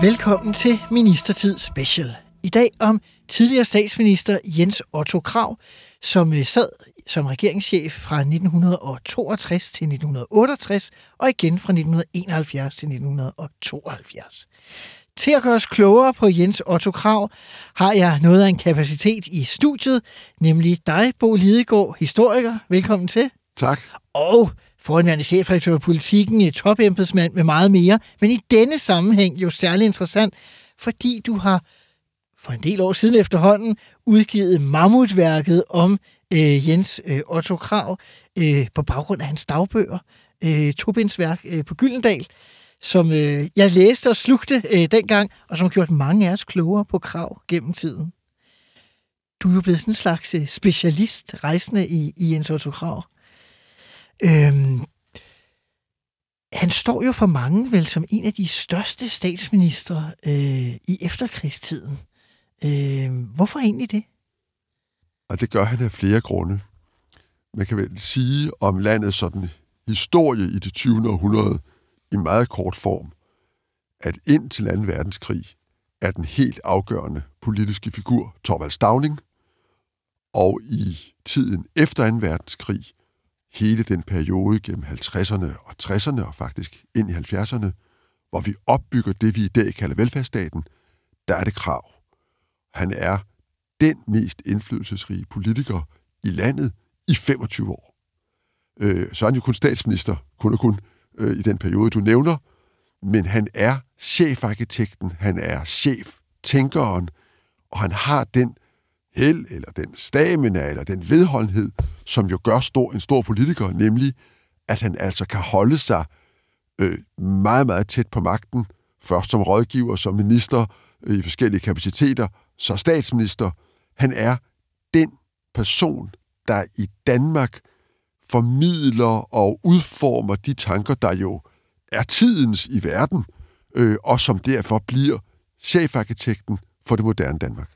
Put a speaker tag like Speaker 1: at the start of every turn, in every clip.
Speaker 1: Velkommen til Ministertid Special. I dag om tidligere statsminister Jens Otto Krav, som øh, sad som regeringschef fra 1962 til 1968 og igen fra 1971 til 1972. Til at gøre os klogere på Jens Otto Krav, har jeg noget af en kapacitet i studiet, nemlig dig, Bo Lidegaard, historiker. Velkommen til.
Speaker 2: Tak.
Speaker 1: Og foranværende chefredaktør for politikken, topembedsmand med meget mere. Men i denne sammenhæng jo særlig interessant, fordi du har for en del år siden efterhånden udgivet mammutværket om øh, Jens øh, Otto Krav øh, på baggrund af hans dagbøger. Øh, Tobindsværk øh, på Gyldendal, som øh, jeg læste og slugte øh, dengang, og som har gjort mange af os klogere på Krav gennem tiden. Du er jo blevet sådan en slags øh, specialist rejsende i, i Jens Otto Krav. Øhm, han står jo for mange vel som en af de største statsministre øh, i efterkrigstiden. Øh, hvorfor egentlig det?
Speaker 2: Og det gør han af flere grunde. Man kan vel sige om landet sådan historie i det 20. århundrede i meget kort form, at ind til 2. verdenskrig er den helt afgørende politiske figur Torvald Stavning, og i tiden efter 2. verdenskrig, hele den periode gennem 50'erne og 60'erne og faktisk ind i 70'erne, hvor vi opbygger det, vi i dag kalder velfærdsstaten, der er det krav. Han er den mest indflydelsesrige politiker i landet i 25 år. Øh, så er han jo kun statsminister, kun og kun øh, i den periode, du nævner, men han er chefarkitekten, han er chef, tænkeren, og han har den held, eller den stamina, eller den vedholdenhed, som jo gør stor, en stor politiker, nemlig at han altså kan holde sig øh, meget, meget tæt på magten, først som rådgiver, som minister øh, i forskellige kapaciteter, så statsminister. Han er den person, der i Danmark formidler og udformer de tanker, der jo er tidens i verden, øh, og som derfor bliver chefarkitekten for det moderne Danmark.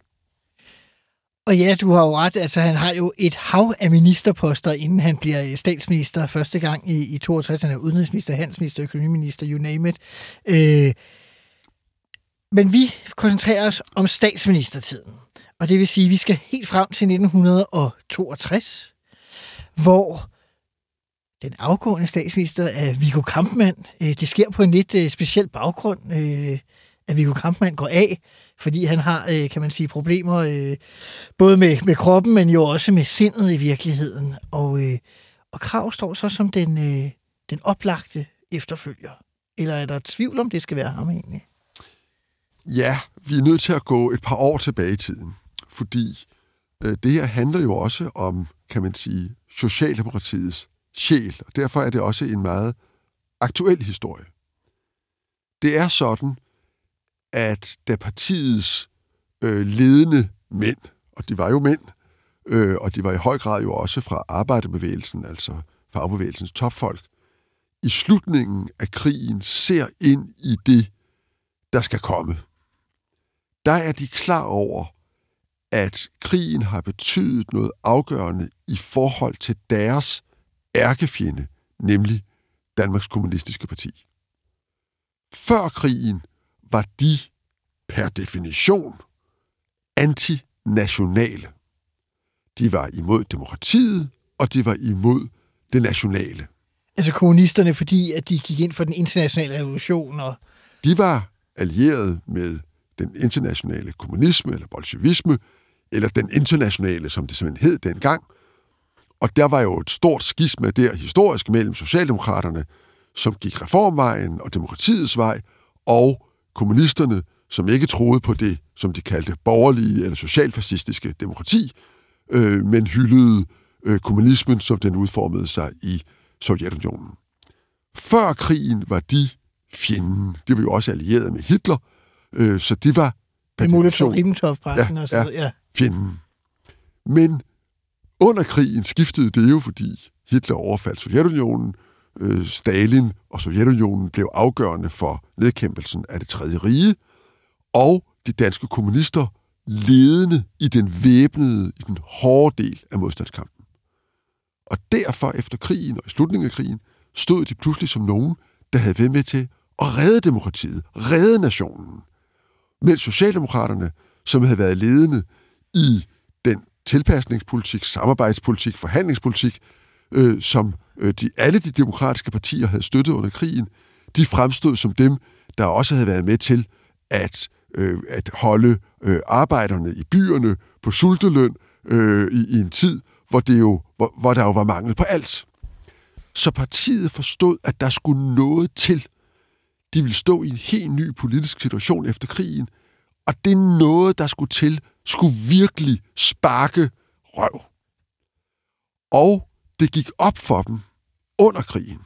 Speaker 1: Og ja, du har jo ret. Altså, han har jo et hav af ministerposter, inden han bliver øh, statsminister første gang i, i 62. Han er udenrigsminister, handelsminister, økonomiminister, you name it. Øh, men vi koncentrerer os om statsministertiden. Og det vil sige, at vi skal helt frem til 1962, hvor den afgående statsminister er Viggo Kampmann. Øh, det sker på en lidt øh, speciel baggrund, øh, at Viggo Kampmann går af, fordi han har, øh, kan man sige, problemer øh, både med, med kroppen, men jo også med sindet i virkeligheden. Og, øh, og Krav står så som den, den oplagte efterfølger. Eller er der tvivl om, det skal være ham egentlig?
Speaker 2: Ja, vi er nødt til at gå et par år tilbage i tiden, fordi øh, det her handler jo også om, kan man sige, Socialdemokratiets sjæl, og derfor er det også en meget aktuel historie. Det er sådan, at da partiets øh, ledende mænd, og de var jo mænd, øh, og de var i høj grad jo også fra arbejderbevægelsen, altså fagbevægelsens topfolk, i slutningen af krigen ser ind i det, der skal komme. Der er de klar over, at krigen har betydet noget afgørende i forhold til deres ærkefjende, nemlig Danmarks Kommunistiske Parti. Før krigen var de per definition antinationale. De var imod demokratiet, og de var imod det nationale.
Speaker 1: Altså kommunisterne, fordi at de gik ind for den internationale revolution? Og...
Speaker 2: De var allieret med den internationale kommunisme, eller bolsjevisme, eller den internationale, som det simpelthen hed dengang – og der var jo et stort skisma der historisk mellem Socialdemokraterne, som gik reformvejen og demokratiets vej, og kommunisterne, som ikke troede på det, som de kaldte borgerlige eller socialfascistiske demokrati, øh, men hyldede øh, kommunismen, som den udformede sig i Sovjetunionen. Før krigen var de fjenden. De var jo også allieret med Hitler, øh, så de var
Speaker 1: Med Molotov Ribbentrop-pressen
Speaker 2: Ja,
Speaker 1: og sådan noget. Ja.
Speaker 2: fjenden. Men under krigen skiftede det jo, fordi Hitler overfaldt Sovjetunionen, øh, Øh, Stalin og Sovjetunionen blev afgørende for nedkæmpelsen af det tredje rige, og de danske kommunister ledende i den væbnede, i den hårde del af modstandskampen. Og derfor efter krigen og i slutningen af krigen, stod de pludselig som nogen, der havde været med til at redde demokratiet, redde nationen. Mens Socialdemokraterne, som havde været ledende i den tilpasningspolitik, samarbejdspolitik, forhandlingspolitik, øh, som Øh, de, alle de demokratiske partier havde støttet under krigen, de fremstod som dem, der også havde været med til at, øh, at holde øh, arbejderne i byerne på sulteløn øh, i, i en tid, hvor, det jo, hvor, hvor der jo var mangel på alt. Så partiet forstod, at der skulle noget til. De ville stå i en helt ny politisk situation efter krigen, og det noget, der skulle til, skulle virkelig sparke røv. Og det gik op for dem under krigen,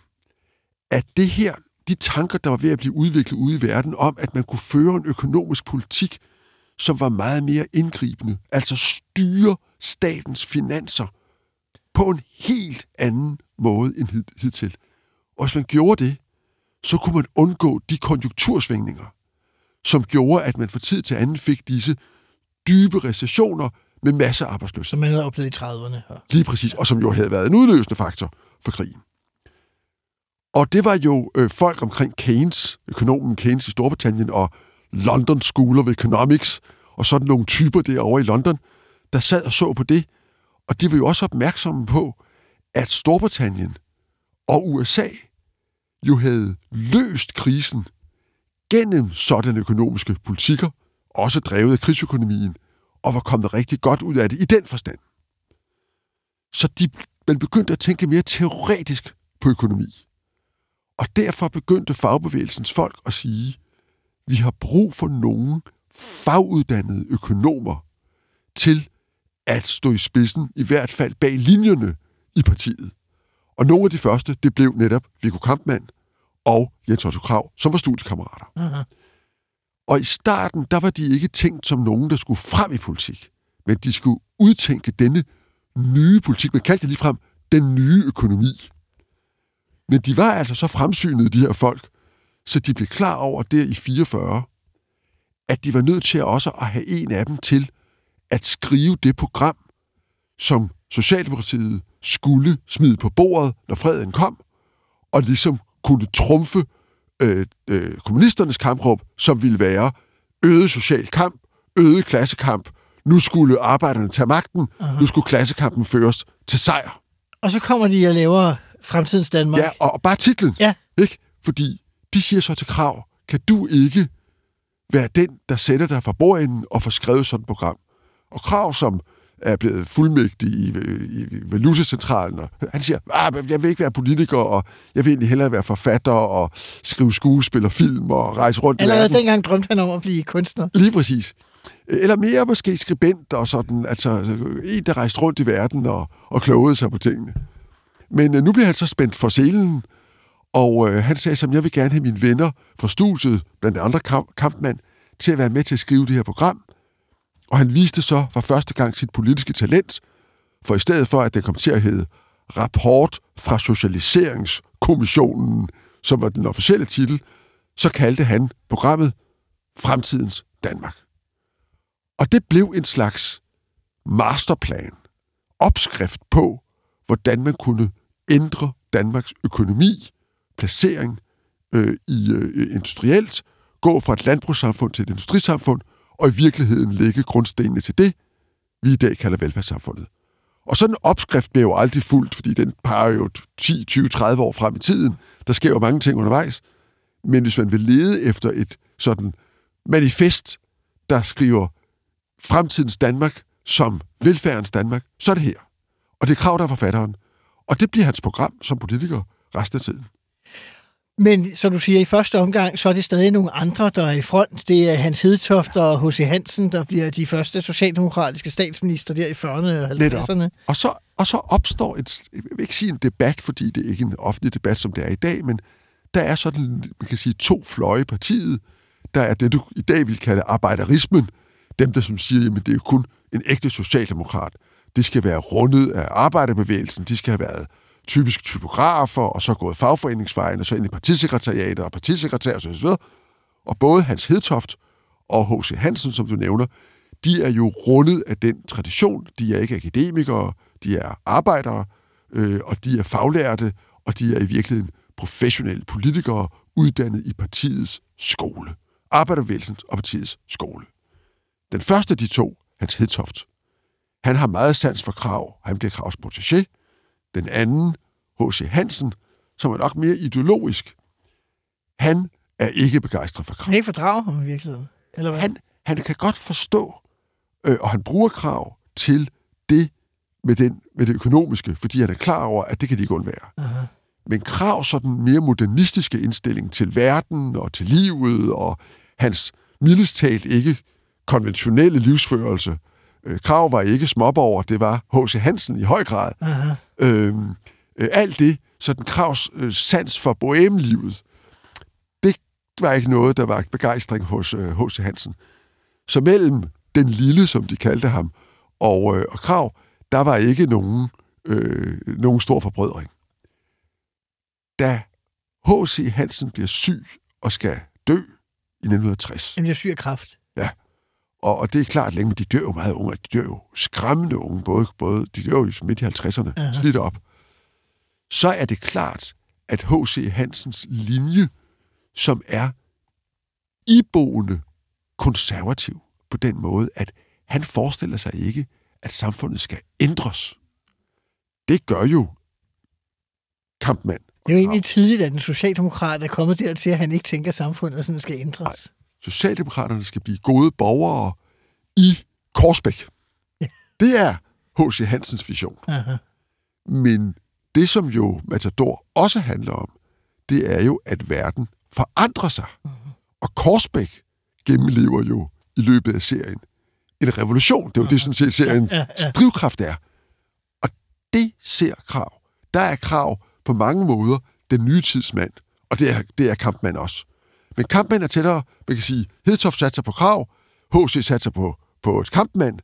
Speaker 2: at det her, de tanker, der var ved at blive udviklet ude i verden om, at man kunne føre en økonomisk politik, som var meget mere indgribende, altså styre statens finanser på en helt anden måde end hid- hidtil. Og hvis man gjorde det, så kunne man undgå de konjunktursvingninger, som gjorde, at man fra tid til anden fik disse dybe recessioner med masser af arbejdsløshed.
Speaker 1: Som man havde oplevet i 30'erne. Ja.
Speaker 2: Lige præcis, og som jo havde været en udløsende faktor for krigen. Og det var jo øh, folk omkring Keynes, økonomen Keynes i Storbritannien, og London School of Economics, og sådan nogle typer derovre i London, der sad og så på det. Og de var jo også opmærksomme på, at Storbritannien og USA jo havde løst krisen gennem sådanne økonomiske politikker, også drevet af krigsøkonomien, og var kommet rigtig godt ud af det i den forstand. Så de, man begyndte at tænke mere teoretisk på økonomi. Og derfor begyndte fagbevægelsens folk at sige, vi har brug for nogle faguddannede økonomer til at stå i spidsen, i hvert fald bag linjerne i partiet. Og nogle af de første, det blev netop Viggo Kampmann og Jens Otto Krav, som var studiekammerater.
Speaker 1: Aha.
Speaker 2: Og i starten, der var de ikke tænkt som nogen, der skulle frem i politik. Men de skulle udtænke denne nye politik. Man kaldte det ligefrem den nye økonomi. Men de var altså så fremsynede, de her folk, så de blev klar over der i 44, at de var nødt til også at have en af dem til at skrive det program, som Socialdemokratiet skulle smide på bordet, når freden kom, og ligesom kunne trumfe øh, øh, kommunisternes kampråb, som ville være øget social kamp, øget klassekamp. Nu skulle arbejderne tage magten, Aha. nu skulle klassekampen føres til sejr.
Speaker 1: Og så kommer de og laver Fremtidens Danmark.
Speaker 2: Ja, og, og bare titlen.
Speaker 1: Ja.
Speaker 2: Ikke? Fordi de siger så til Krav, kan du ikke være den, der sætter dig fra bordenden og får skrevet sådan et program? Og Krav, som er blevet fuldmægtig i, i, i valutacentralen, og han siger, ah, jeg vil ikke være politiker, og jeg vil egentlig hellere være forfatter og skrive skuespil og film og rejse rundt i
Speaker 1: Allerede
Speaker 2: verden.
Speaker 1: dengang drømte han om at blive kunstner.
Speaker 2: Lige præcis. Eller mere måske skribent og sådan, altså en, der rejste rundt i verden og, og klogede sig på tingene. Men øh, nu bliver han så spændt for selen, og øh, han sagde, som jeg vil gerne have mine venner fra studiet, blandt andre kamp, kampmand, til at være med til at skrive det her program. Og han viste så for første gang sit politiske talent, for i stedet for, at det kom til at hedde Rapport fra Socialiseringskommissionen, som var den officielle titel, så kaldte han programmet Fremtidens Danmark. Og det blev en slags masterplan, opskrift på, hvordan man kunne ændre Danmarks økonomi, placering øh, i øh, industrielt, gå fra et landbrugssamfund til et industrisamfund, og i virkeligheden lægge grundstenene til det, vi i dag kalder velfærdssamfundet. Og sådan en opskrift bliver jo aldrig fuldt, fordi den peger jo 10, 20, 30 år frem i tiden. Der sker jo mange ting undervejs. Men hvis man vil lede efter et sådan manifest, der skriver fremtidens Danmark som velfærdens Danmark, så er det her. Og det er Krav, der er forfatteren. Og det bliver hans program som politiker resten af tiden.
Speaker 1: Men som du siger, i første omgang, så er det stadig nogle andre, der er i front. Det er Hans Hedtoft og H.C. Hansen, der bliver de første socialdemokratiske statsminister der i 40'erne og
Speaker 2: Netop.
Speaker 1: 50'erne.
Speaker 2: Og så, og så opstår et, jeg vil ikke sige en debat, fordi det er ikke en offentlig debat, som det er i dag, men der er sådan, man kan sige, to fløje i partiet. Der er det, du i dag vil kalde arbejderismen, dem, der som siger, jamen det er jo kun en ægte socialdemokrat de skal være rundet af arbejderbevægelsen, de skal have været typisk typografer, og så gået fagforeningsvejen, og så ind i partisekretariatet og partisekretær osv. Og både Hans Hedtoft og H.C. Hansen, som du nævner, de er jo rundet af den tradition. De er ikke akademikere, de er arbejdere, øh, og de er faglærte, og de er i virkeligheden professionelle politikere, uddannet i partiets skole. Arbejderbevægelsens og partiets skole. Den første af de to, Hans Hedtoft, han har meget sans for krav. Han bliver kravs protégé. Den anden, H.C. Hansen, som er nok mere ideologisk, han er ikke begejstret for krav.
Speaker 1: Kan ikke fordrage ham i virkeligheden? Eller hvad?
Speaker 2: Han, han kan godt forstå, øh, og han bruger krav til det med, den, med det økonomiske, fordi han er klar over, at det kan de ikke undvære.
Speaker 1: Aha.
Speaker 2: Men krav sådan mere modernistiske indstilling til verden og til livet, og hans mildest talt ikke konventionelle livsførelse. Øh, krav var ikke småborger, det var H.C. Hansen i høj grad. Øh, alt det, sådan Kravs øh, sans for bohemelivet, det var ikke noget, der var begejstring hos øh, H.C. Hansen. Så mellem den lille, som de kaldte ham, og, øh, og Krav, der var ikke nogen, øh, nogen stor forbrødring. Da H.C. Hansen bliver syg og skal dø i 1960,
Speaker 1: Jamen, jeg syg af kraft.
Speaker 2: Og, og det er klart længe, de dør jo meget unge, de dør jo skræmmende unge, både, både de dør jo midt i 50'erne,
Speaker 1: Aha.
Speaker 2: slidt op. Så er det klart, at H.C. Hansens linje, som er iboende konservativ på den måde, at han forestiller sig ikke, at samfundet skal ændres. Det gør jo kampmand.
Speaker 1: Det er jo egentlig tidligt, at en socialdemokrat er kommet dertil, at han ikke tænker, at samfundet sådan skal ændres.
Speaker 2: Socialdemokraterne skal blive gode borgere i Korsbæk.
Speaker 1: Ja.
Speaker 2: Det er H.C. Hansens vision.
Speaker 1: Aha.
Speaker 2: Men det, som jo Matador også handler om, det er jo, at verden forandrer sig. Og Korsbæk gennemlever jo i løbet af serien en revolution. Det er jo det, sådan set serien
Speaker 1: Ja, ja.
Speaker 2: drivkraft er. Og det ser Krav. Der er Krav på mange måder den nye tidsmand, og det er, det er Kampmann også. Men Kampmann er tættere, man kan sige, Hedtoft satser på Krav, H.C. satser på, på et Kampmann,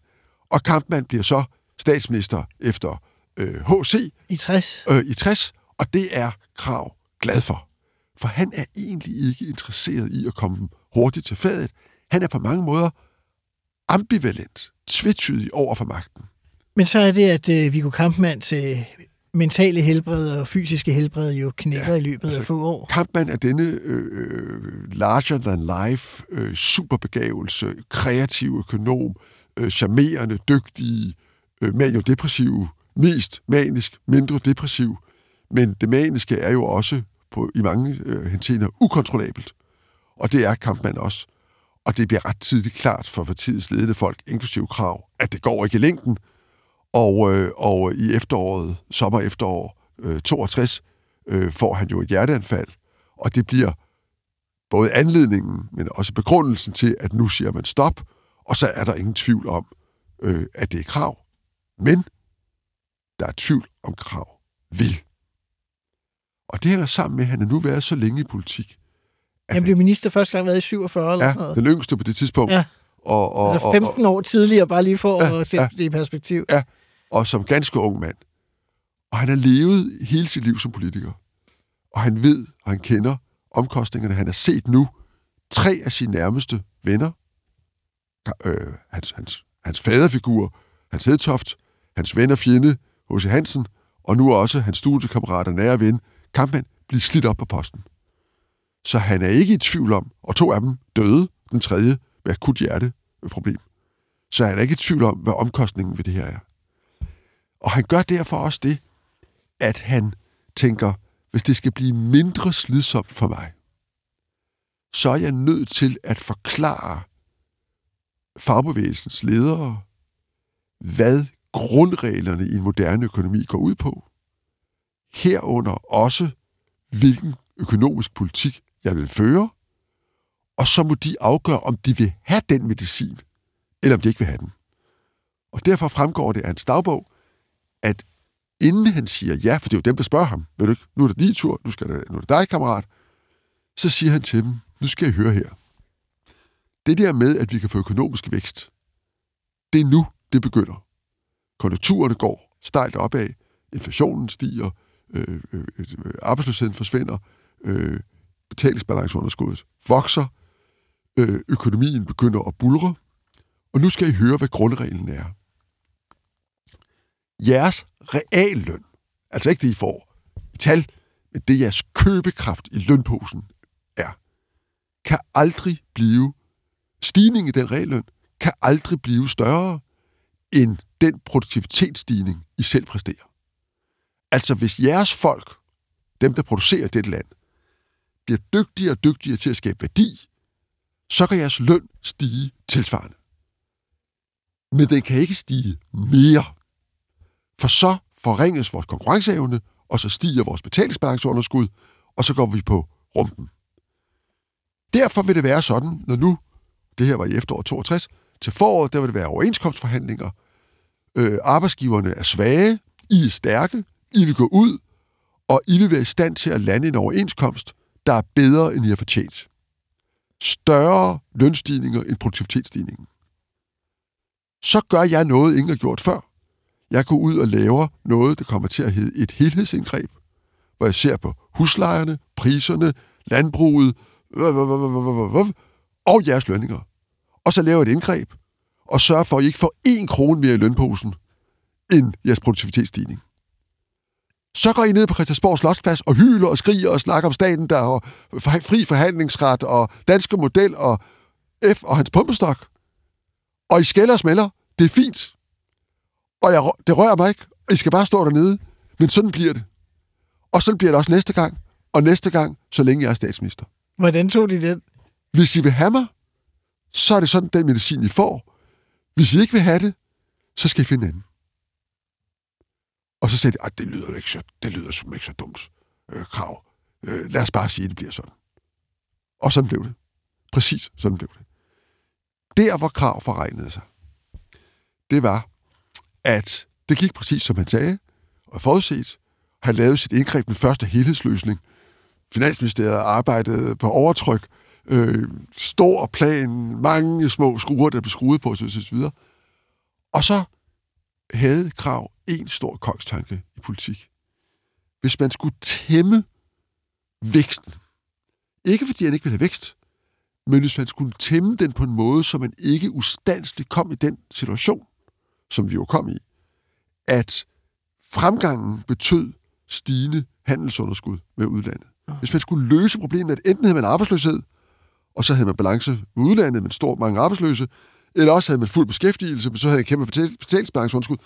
Speaker 2: og Kampmann bliver så statsminister efter øh, H.C.
Speaker 1: I 60.
Speaker 2: Øh, i 60, og det er Krav glad for. For han er egentlig ikke interesseret i at komme hurtigt til fadet. Han er på mange måder ambivalent, tvetydig over for magten.
Speaker 1: Men så er det, at øh, Viggo Kampmanns øh, mentale helbred og fysiske helbred jo knækker ja, i løbet
Speaker 2: altså,
Speaker 1: af få år.
Speaker 2: Kampmann er denne øh, larger than life, øh, superbegavelse, kreativ økonom, øh, charmerende, dygtig, øh, maniodepressiv, mest manisk, mindre depressiv. Men det maniske er jo også på, i mange øh, henseender ukontrollabelt. Og det er Kampmann også. Og det bliver ret tidligt klart for partiets ledende folk, inklusive krav, at det går ikke i længden. Og, øh, og i efteråret, sommer efterår øh, 62, øh, får han jo et hjerteanfald, og det bliver både anledningen, men også begrundelsen til, at nu siger man stop, og så er der ingen tvivl om, øh, at det er krav. Men der er tvivl om krav vil. Og det hænger sammen med, at han har nu været så længe i politik.
Speaker 1: Han blev minister første gang været i 47 eller sådan
Speaker 2: Ja,
Speaker 1: noget.
Speaker 2: den yngste på det tidspunkt.
Speaker 1: Ja.
Speaker 2: Og, og,
Speaker 1: Altså
Speaker 2: og,
Speaker 1: 15 år tidligere, bare lige for
Speaker 2: Ja,
Speaker 1: at sætte
Speaker 2: ja.
Speaker 1: det i perspektiv.
Speaker 2: Ja og som ganske ung mand. Og han har levet hele sit liv som politiker. Og han ved, og han kender omkostningerne. Han har set nu tre af sine nærmeste venner, øh, hans, hans, hans faderfigur, hans Hedtoft, hans ven og fjende, H.C. Hansen, og nu også hans studiekammerat og nære ven, Kampmann, blive slidt op på posten. Så han er ikke i tvivl om, og to af dem døde, den tredje med akut hjerteproblem. Så han er ikke i tvivl om, hvad omkostningen ved det her er. Og han gør derfor også det, at han tænker, hvis det skal blive mindre slidsomt for mig, så er jeg nødt til at forklare fagbevægelsens ledere, hvad grundreglerne i en moderne økonomi går ud på. Herunder også, hvilken økonomisk politik jeg vil føre, og så må de afgøre, om de vil have den medicin, eller om de ikke vil have den. Og derfor fremgår det af hans dagbog, at inden han siger ja, for det er jo dem, der spørger ham, ved du ikke, nu er det din tur, nu, skal det, nu er det dig, kammerat, så siger han til dem, nu skal I høre her. Det der med, at vi kan få økonomisk vækst, Det er nu, det begynder. Konjunkturerne går stejlt opad, inflationen stiger, øh, øh, øh, arbejdsløsheden forsvinder, øh, betalingsbalanceunderskuddet vokser, øh, økonomien begynder at bulre, og nu skal I høre, hvad grundreglen er. Jeres realløn, altså ikke det, I får i tal, men det jeres købekraft i lønposen er, kan aldrig blive, stigning i den realløn, kan aldrig blive større end den produktivitetsstigning, I selv præsterer. Altså hvis jeres folk, dem der producerer det land, bliver dygtigere og dygtigere til at skabe værdi, så kan jeres løn stige tilsvarende. Men den kan ikke stige mere, for så forringes vores konkurrenceevne, og så stiger vores betalingsbalanceunderskud, og så går vi på rumpen. Derfor vil det være sådan, når nu, det her var i efteråret 62, til foråret, der vil det være overenskomstforhandlinger. Øh, arbejdsgiverne er svage, I er stærke, I vil gå ud, og I vil være i stand til at lande en overenskomst, der er bedre, end I har fortjent. Større lønstigninger end produktivitetsstigningen. Så gør jeg noget, ingen har gjort før. Jeg går ud og laver noget, der kommer til at hedde et helhedsindgreb, hvor jeg ser på huslejerne, priserne, landbruget og jeres lønninger. Og så laver jeg et indgreb, og sørger for, at I ikke får én krone mere i lønposen end jeres produktivitetsstigning. Så går I ned på Christiansborg Slotsplads og hyler og skriger og snakker om staten, der har fri forhandlingsret og danske model og F og hans pumpestok. Og I skælder og smelter. Det er fint. Og jeg, det rører mig ikke. I skal bare stå dernede. Men sådan bliver det. Og sådan bliver det også næste gang. Og næste gang, så længe jeg er statsminister.
Speaker 1: Hvordan tog de den?
Speaker 2: Hvis I vil have mig, så er det sådan den medicin, I får. Hvis I ikke vil have det, så skal I finde en anden. Og så sagde de, at det lyder ikke så, det lyder som ikke så dumt øh, krav. Øh, lad os bare sige, at det bliver sådan. Og sådan blev det. Præcis sådan blev det. Der, hvor krav forregnede sig, det var, at det gik præcis som han sagde, og forudset. Han lavede sit indgreb den første helhedsløsning. Finansministeriet arbejdede på overtryk, øh, stor plan, mange små skruer, der blev skruet på, osv. Og så havde Krav en stor kongstanke i politik. Hvis man skulle tæmme væksten, ikke fordi han ikke ville have vækst, men hvis man skulle tæmme den på en måde, så man ikke ustandsligt kom i den situation, som vi jo kom i, at fremgangen betød stigende handelsunderskud med udlandet. Hvis man skulle løse problemet, at enten havde man arbejdsløshed, og så havde man balance med udlandet, men stor mange arbejdsløse, eller også havde man fuld beskæftigelse, men så havde man kæmpe betalingsbalanceunderskud.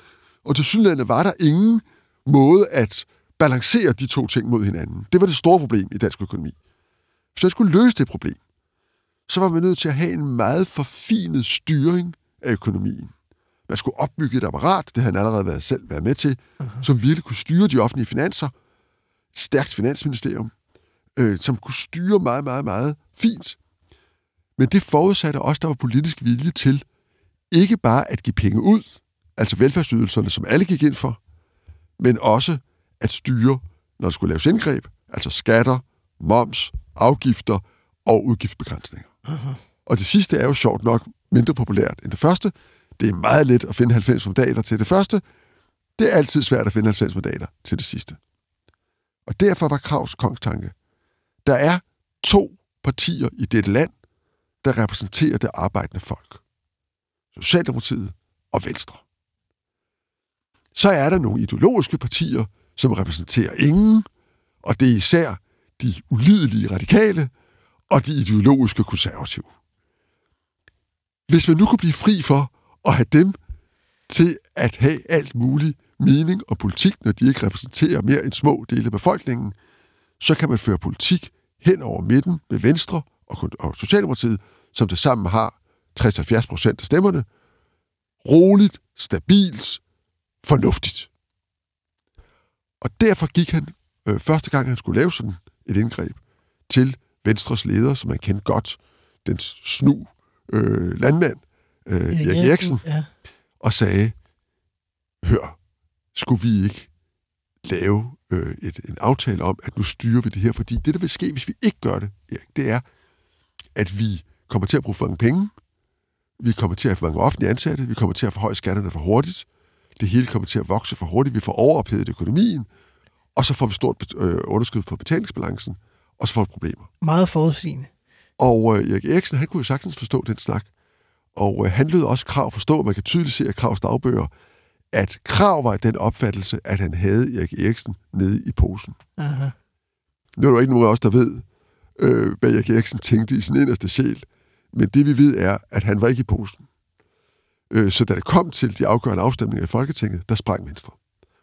Speaker 2: Og til synligheden var der ingen måde at balancere de to ting mod hinanden. Det var det store problem i dansk økonomi. Hvis man skulle løse det problem, så var man nødt til at have en meget forfinet styring af økonomien. Man skulle opbygge et apparat, det havde han allerede været selv været med til, uh-huh. som virkelig kunne styre de offentlige finanser. Et stærkt finansministerium, øh, som kunne styre meget, meget, meget fint. Men det forudsatte også, der var politisk vilje til ikke bare at give penge ud, altså velfærdsydelserne, som alle gik ind for, men også at styre, når der skulle laves indgreb, altså skatter, moms, afgifter og udgiftsbegrænsninger. Uh-huh. Og det sidste er jo sjovt nok mindre populært end det første. Det er meget let at finde 90 mandater til det første. Det er altid svært at finde 90 mandater til det sidste. Og derfor var Kravs kongstanke. Der er to partier i dette land, der repræsenterer det arbejdende folk. Socialdemokratiet og Venstre. Så er der nogle ideologiske partier, som repræsenterer ingen, og det er især de ulidelige radikale og de ideologiske konservative. Hvis man nu kunne blive fri for og have dem til at have alt muligt mening og politik, når de ikke repræsenterer mere end små dele af befolkningen, så kan man føre politik hen over midten med Venstre og, og Socialdemokratiet, som det sammen har 60-70 procent af stemmerne, roligt, stabilt, fornuftigt. Og derfor gik han, øh, første gang han skulle lave sådan et indgreb, til Venstres leder, som man kendte godt, den snu øh, landmand, øh, Erik Eriksen, ja. og sagde, hør, skulle vi ikke lave øh, et, en aftale om, at nu styrer vi det her, fordi det, der vil ske, hvis vi ikke gør det, Erik, det er, at vi kommer til at bruge for mange penge, vi kommer til at have for mange offentlige ansatte, vi kommer til at forhøje skatterne for hurtigt, det hele kommer til at vokse for hurtigt, vi får overophedet økonomien, og så får vi stort øh, underskud på betalingsbalancen, og så får vi problemer.
Speaker 1: Meget forudsigende.
Speaker 2: Og øh, Erik Eriksen, han kunne jo sagtens forstå den snak. Og øh, han lød også krav forstå, man kan tydeligt se af Kravs dagbøger, at Krav var i den opfattelse, at han havde Erik Eriksen nede i posen.
Speaker 1: Aha.
Speaker 2: Nu er der jo ikke nogen af os, der ved, øh, hvad Erik Eriksen tænkte i sin inderste sjæl. Men det vi ved er, at han var ikke i posen. Øh, så da det kom til de afgørende afstemninger i Folketinget, der sprang Venstre.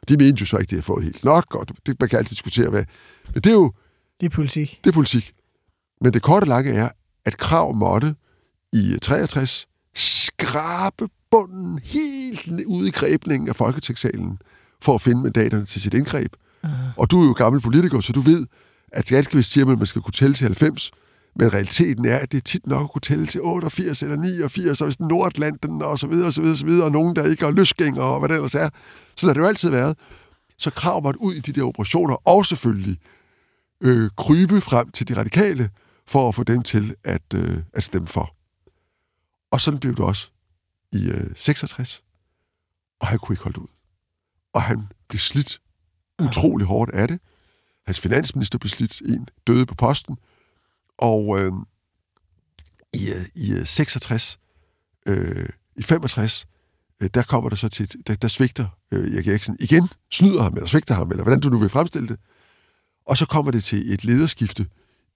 Speaker 2: De mente jo så ikke, at de havde fået helt nok, og det, man kan altid diskutere, hvad. Men det er jo
Speaker 1: Det er politik.
Speaker 2: det er politik. Men det korte lange er, at Krav måtte i 63 skrabe bunden helt ude i grebningen af Folketingssalen for at finde mandaterne til sit indgreb. Uh-huh. Og du er jo gammel politiker, så du ved, at ganske vist siger man, at man skal kunne tælle til 90, men realiteten er, at det er tit nok at kunne tælle til 88 eller 89, og hvis Nordatlanten og så videre, og så videre, og så videre, og nogen, der ikke har løsgængere og hvad det ellers er. Sådan har det jo altid været. Så krav måtte ud i de der operationer, og selvfølgelig øh, krybe frem til de radikale, for at få dem til at, øh, at stemme for. Og sådan blev det også i øh, 66. Og han kunne ikke holde ud. Og han blev slidt utrolig hårdt af det. Hans finansminister blev slidt, en døde på posten. Og øh, i, øh, i øh, 66, øh, i 65, øh, der kommer der så til, der, der svigter øh, Erik Eriksen igen, snyder ham, eller svigter ham, eller hvordan du nu vil fremstille det. Og så kommer det til et lederskifte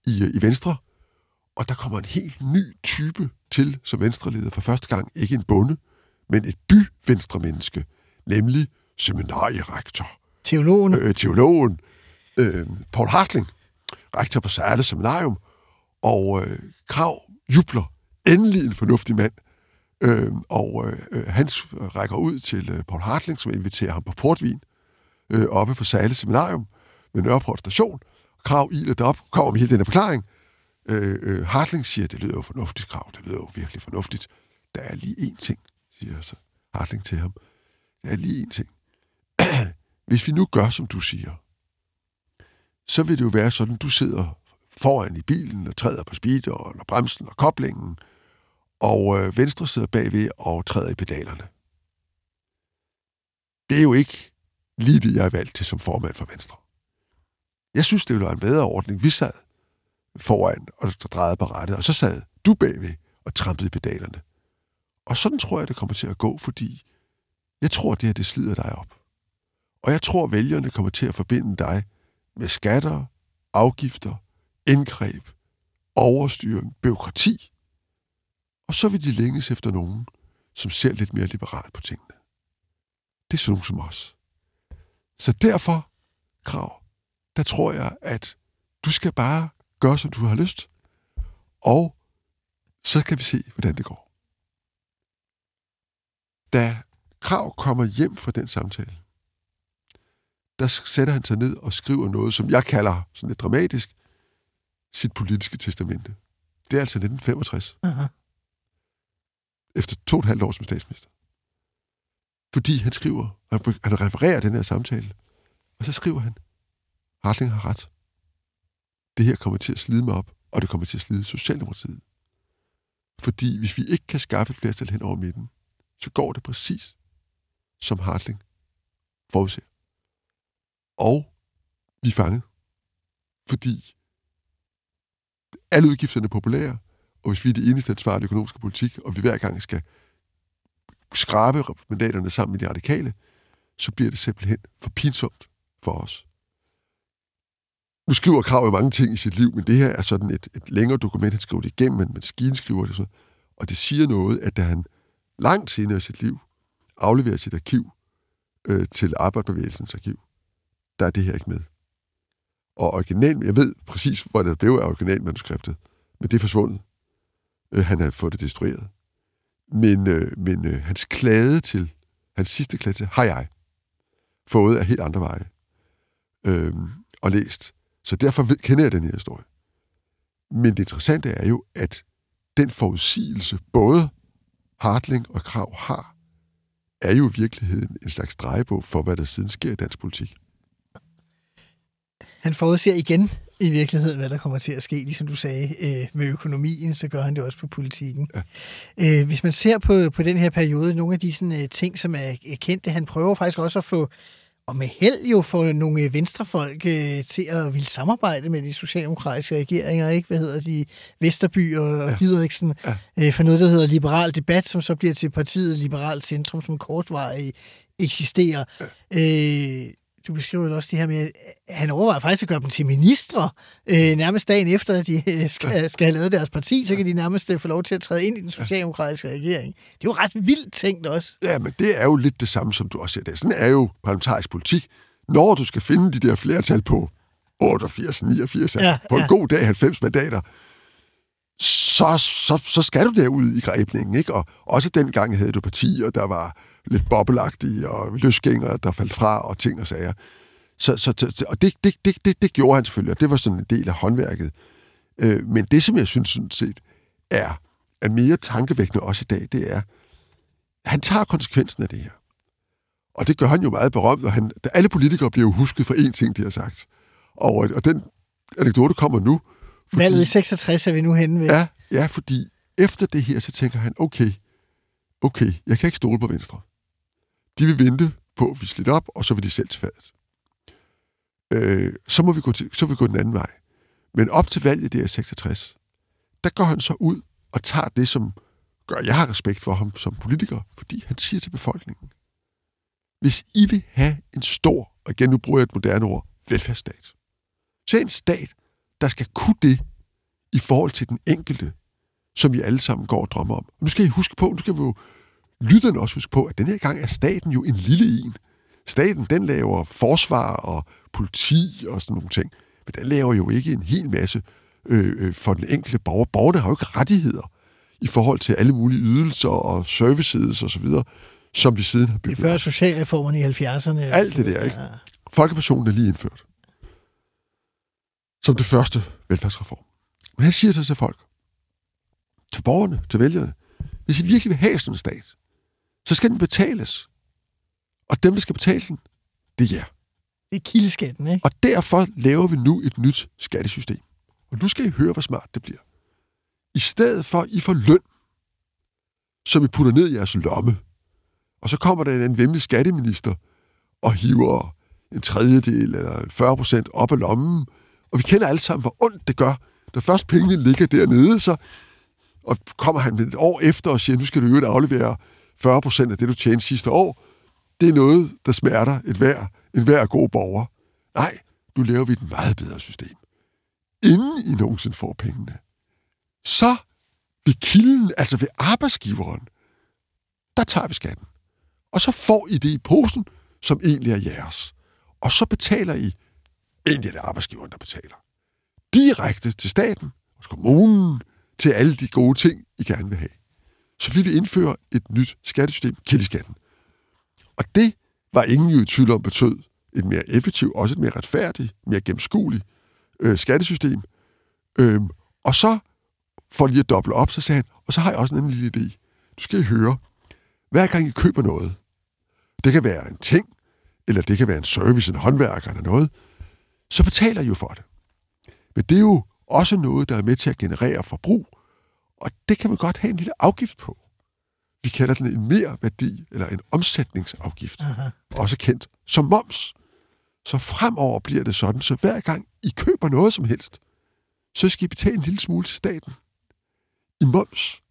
Speaker 2: i, øh, i Venstre, og der kommer en helt ny type til som venstreleder for første gang. Ikke en bonde, men et by-venstremenneske, nemlig seminarierektor,
Speaker 1: Teologen.
Speaker 2: øh, teologen øh, Paul Hartling, rektor på Særle Seminarium, og øh, Krav jubler. Endelig en fornuftig mand. Øh, og øh, han rækker ud til øh, Paul Hartling, som inviterer ham på portvin øh, oppe på Særle Seminarium ved Nørreport station. Krav iler derop, kommer med hele den her forklaring. Øh, øh, Hartling siger, det lyder jo fornuftigt, Krav, det lyder jo virkelig fornuftigt. Der er lige én ting, siger så Hartling til ham. Der er lige én ting. Hvis vi nu gør, som du siger, så vil det jo være sådan, du sidder foran i bilen og træder på speederen og bremsen og koblingen, og øh, venstre sidder bagved og træder i pedalerne. Det er jo ikke lige det, jeg er valgt til som formand for Venstre. Jeg synes, det ville være en bedre ordning. Vi sad foran og drejede på rettet, og så sad du bagved og trampede i pedalerne. Og sådan tror jeg, det kommer til at gå, fordi jeg tror, det her, det slider dig op. Og jeg tror, vælgerne kommer til at forbinde dig med skatter, afgifter, indgreb, overstyring, byråkrati. Og så vil de længes efter nogen, som ser lidt mere liberalt på tingene. Det er sådan nogen som os. Så derfor, Krav, der tror jeg, at du skal bare gøre, som du har lyst. Og så kan vi se, hvordan det går. Da Krav kommer hjem fra den samtale, der sætter han sig ned og skriver noget, som jeg kalder sådan lidt dramatisk, sit politiske testamente. Det er altså 1965.
Speaker 1: Aha.
Speaker 2: Efter to og et halvt år som statsminister. Fordi han skriver, han, han refererer den her samtale, og så skriver han, Hartling har ret. Det her kommer til at slide mig op, og det kommer til at slide Socialdemokratiet. Fordi hvis vi ikke kan skaffe et flertal hen over midten, så går det præcis, som Hartling forudser. Og vi er fanget. Fordi alle udgifterne er populære, og hvis vi er det eneste ansvarlige økonomiske politik, og vi hver gang skal skrabe mandaterne sammen med de radikale, så bliver det simpelthen for pinsomt for os. Nu skriver Krav jo mange ting i sit liv, men det her er sådan et, et længere dokument, han skriver det igennem, men maskinen skriver det så. Og det siger noget, at da han langt senere i sit liv afleverer sit arkiv øh, til Arbejderbevægelsens arkiv, der er det her ikke med. Og original, jeg ved præcis, hvor det blev af originalmanuskriptet, men det er forsvundet. Øh, han har fået det destrueret. Men, øh, men øh, hans klade til, hans sidste klade til, har jeg fået af helt andre veje øh, og læst. Så derfor ved, kender jeg den her historie. Men det interessante er jo, at den forudsigelse, både Hartling og Krav har, er jo i virkeligheden en slags drejebog for, hvad der siden sker i dansk politik.
Speaker 1: Han forudser igen, i virkeligheden, hvad der kommer til at ske. Ligesom du sagde, øh, med økonomien, så gør han det også på politikken. Ja. Øh, hvis man ser på, på den her periode, nogle af de sådan, øh, ting, som er kendte, han prøver faktisk også at få og med held jo få nogle venstrefolk øh, til at ville samarbejde med de socialdemokratiske regeringer, ikke? Hvad hedder de? Vesterby og ja. Didriksen, ja. øh, for noget, der hedder Liberal Debat, som så bliver til partiet Liberalt Centrum, som kortvarigt eksisterer. Ja. Øh, du beskriver jo også det her med, at han overvejer faktisk at gøre dem til ministre, øh, nærmest dagen efter, at de øh, skal, skal have lavet deres parti, så kan de nærmest øh, få lov til at træde ind i den socialdemokratiske regering. Det er jo ret vildt tænkt også.
Speaker 2: Ja, men det er jo lidt det samme, som du også siger. Det sådan er jo parlamentarisk politik. Når du skal finde de der flertal på 88, 89, ja, på en ja. god dag 90 mandater, så, så, så skal du derud i grebningen, ikke? Og også dengang havde du partier, der var lidt bobbelagtige og løsgængere, der faldt fra og ting og sager. Så, så, og det, det, det, det, det gjorde han selvfølgelig, og det var sådan en del af håndværket. Øh, men det, som jeg synes sådan set er, er mere tankevækkende også i dag, det er, at han tager konsekvensen af det her. Og det gør han jo meget berømt, og han, alle politikere bliver jo husket for én ting, de har sagt. Og, og den anekdote kommer nu.
Speaker 1: Fordi, Valget i 66 er vi nu henne ved.
Speaker 2: Ja, ja, fordi efter det her, så tænker han, okay, okay, jeg kan ikke stole på Venstre. De vil vente på at vi lidt op, og så vil de selv til fadet. Øh, så, må vi gå til, så vil vi gå den anden vej. Men op til valget, der i 66, der går han så ud og tager det, som gør, jeg har respekt for ham som politiker, fordi han siger til befolkningen, hvis I vil have en stor, og igen nu bruger jeg et moderne ord, velfærdsstat, så er en stat, der skal kunne det i forhold til den enkelte, som I alle sammen går og drømmer om. nu skal I huske på, nu skal vi jo lytterne også huske på, at den her gang er staten jo en lille en. Staten, den laver forsvar og politi og sådan nogle ting. Men den laver jo ikke en hel masse øh, øh, for den enkelte borger. Borgerne har jo ikke rettigheder i forhold til alle mulige ydelser og services og så videre, som vi siden har bygget.
Speaker 1: Det er før socialreformerne i 70'erne.
Speaker 2: Alt det der, ikke? Ja. Folkepensionen er lige indført. Som det første velfærdsreform. Men han siger så til folk, til borgerne, til vælgerne, hvis I virkelig vil have sådan en stat, så skal den betales. Og dem, der skal betale den, det er jer.
Speaker 1: Det er kildeskatten, ikke?
Speaker 2: Og derfor laver vi nu et nyt skattesystem. Og nu skal I høre, hvor smart det bliver. I stedet for, at I får løn, som I putter ned i jeres lomme, og så kommer der en vemmelig skatteminister og hiver en tredjedel eller 40 procent op af lommen, og vi kender alle sammen, hvor ondt det gør, når først pengene ligger dernede, så og kommer han et år efter og siger, nu skal du jo aflevere 40 procent af det, du tjente sidste år, det er noget, der smerter et hver, en hver god borger. Nej, nu laver vi et meget bedre system. Inden I nogensinde får pengene, så ved kilden, altså ved arbejdsgiveren, der tager vi skatten. Og så får I det i posen, som egentlig er jeres. Og så betaler I, egentlig er det arbejdsgiveren, der betaler. Direkte til staten, hos kommunen, til alle de gode ting, I gerne vil have. Så vi vil indføre et nyt skattesystem, kildeskatten. Og det var ingen jo i tvivl om betød et mere effektivt, også et mere retfærdigt, mere gennemskueligt øh, skattesystem. Øhm, og så, for lige at doble op, så sagde han, og så har jeg også en anden lille idé. Du skal I høre, hver gang I køber noget, det kan være en ting, eller det kan være en service, en håndværker eller noget, så betaler I jo for det. Men det er jo også noget, der er med til at generere forbrug, og det kan man godt have en lille afgift på. Vi kalder den en mere værdi, eller en omsætningsafgift, Aha. også kendt som moms. Så fremover bliver det sådan, så hver gang I køber noget som helst, så skal I betale en lille smule til staten i moms.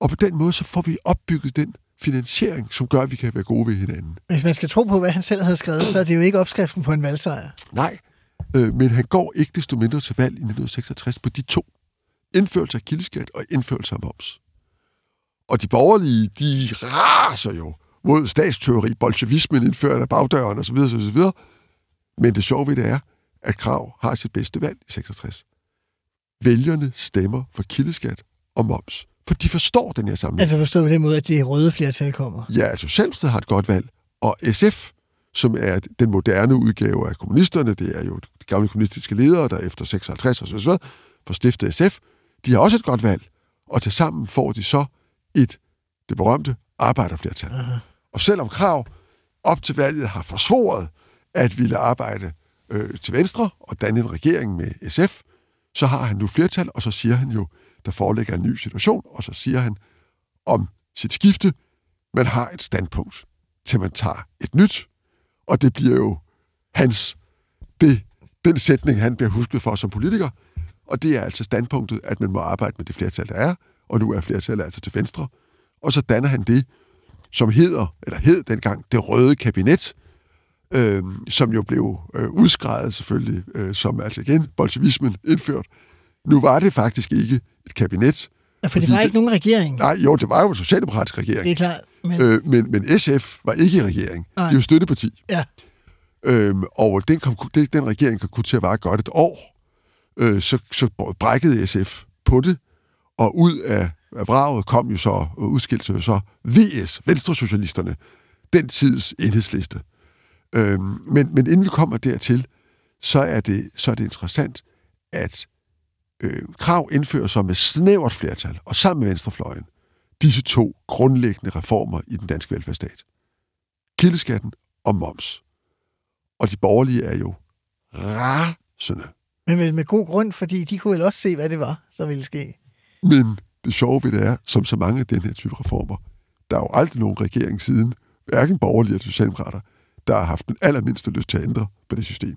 Speaker 2: Og på den måde, så får vi opbygget den finansiering, som gør, at vi kan være gode ved hinanden.
Speaker 1: Hvis man skal tro på, hvad han selv havde skrevet, så er det jo ikke opskriften på en valgsejr.
Speaker 2: Nej, øh, men han går ikke desto mindre til valg i 1966 på de to. Indførelse af kildeskat og indførelse af moms. Og de borgerlige, de raser jo mod statsteori, bolsjevismen indført af bagdøren osv. osv. Men det sjove ved det er, at Krav har sit bedste valg i 66. Vælgerne stemmer for kildeskat og moms. For de forstår den her sammenhæng.
Speaker 1: Altså forstået på den måde, at det røde flertal kommer?
Speaker 2: Ja, altså Socialdemokratiet har et godt valg, og SF, som er den moderne udgave af kommunisterne, det er jo de gamle kommunistiske ledere, der efter 56 og så videre, for stiftet SF, de har også et godt valg, og til sammen får de så et, det berømte, arbejderflertal. Aha. Og selvom Krav op til valget har forsvoret at ville arbejde øh, til venstre og danne en regering med SF, så har han nu flertal, og så siger han jo, der foreligger en ny situation, og så siger han om sit skifte, man har et standpunkt, til man tager et nyt, og det bliver jo hans, det, den sætning, han bliver husket for som politiker, og det er altså standpunktet, at man må arbejde med det flertal, der er, og nu er flertallet altså til venstre, og så danner han det, som hedder, eller hed dengang, det røde kabinet, øh, som jo blev øh, udskrevet selvfølgelig, øh, som altså igen bolsjevismen indført. Nu var det faktisk ikke et kabinet.
Speaker 1: Ja, for det var ikke nogen regering.
Speaker 2: Nej, jo, det var jo en socialdemokratisk regering.
Speaker 1: Det er klart. Men,
Speaker 2: Øh, men, men SF var ikke i regering.
Speaker 1: Nej.
Speaker 2: Det er jo støtteparti.
Speaker 1: ja.
Speaker 2: Øhm, og den, kom, det, den regering kan kunne til at vare godt et år. Øh, så, så brækkede SF på det, og ud af, af vraget kom jo så, og udskilte jo så VS, Venstresocialisterne, den tids enhedsliste. Øhm, men, men inden vi kommer dertil, så er det, så er det interessant, at øh, Krav indfører sig med snævert flertal, og sammen med Venstrefløjen, disse to grundlæggende reformer i den danske velfærdsstat. Kildeskatten og moms. Og de borgerlige er jo rasende
Speaker 1: men vel med god grund, fordi de kunne vel også se, hvad det var, så ville ske.
Speaker 2: Men det sjove ved det er, som så mange af den her type reformer, der er jo aldrig nogen regering siden, hverken borgerlige eller socialdemokrater, der har haft den allermindste lyst til at ændre på det system.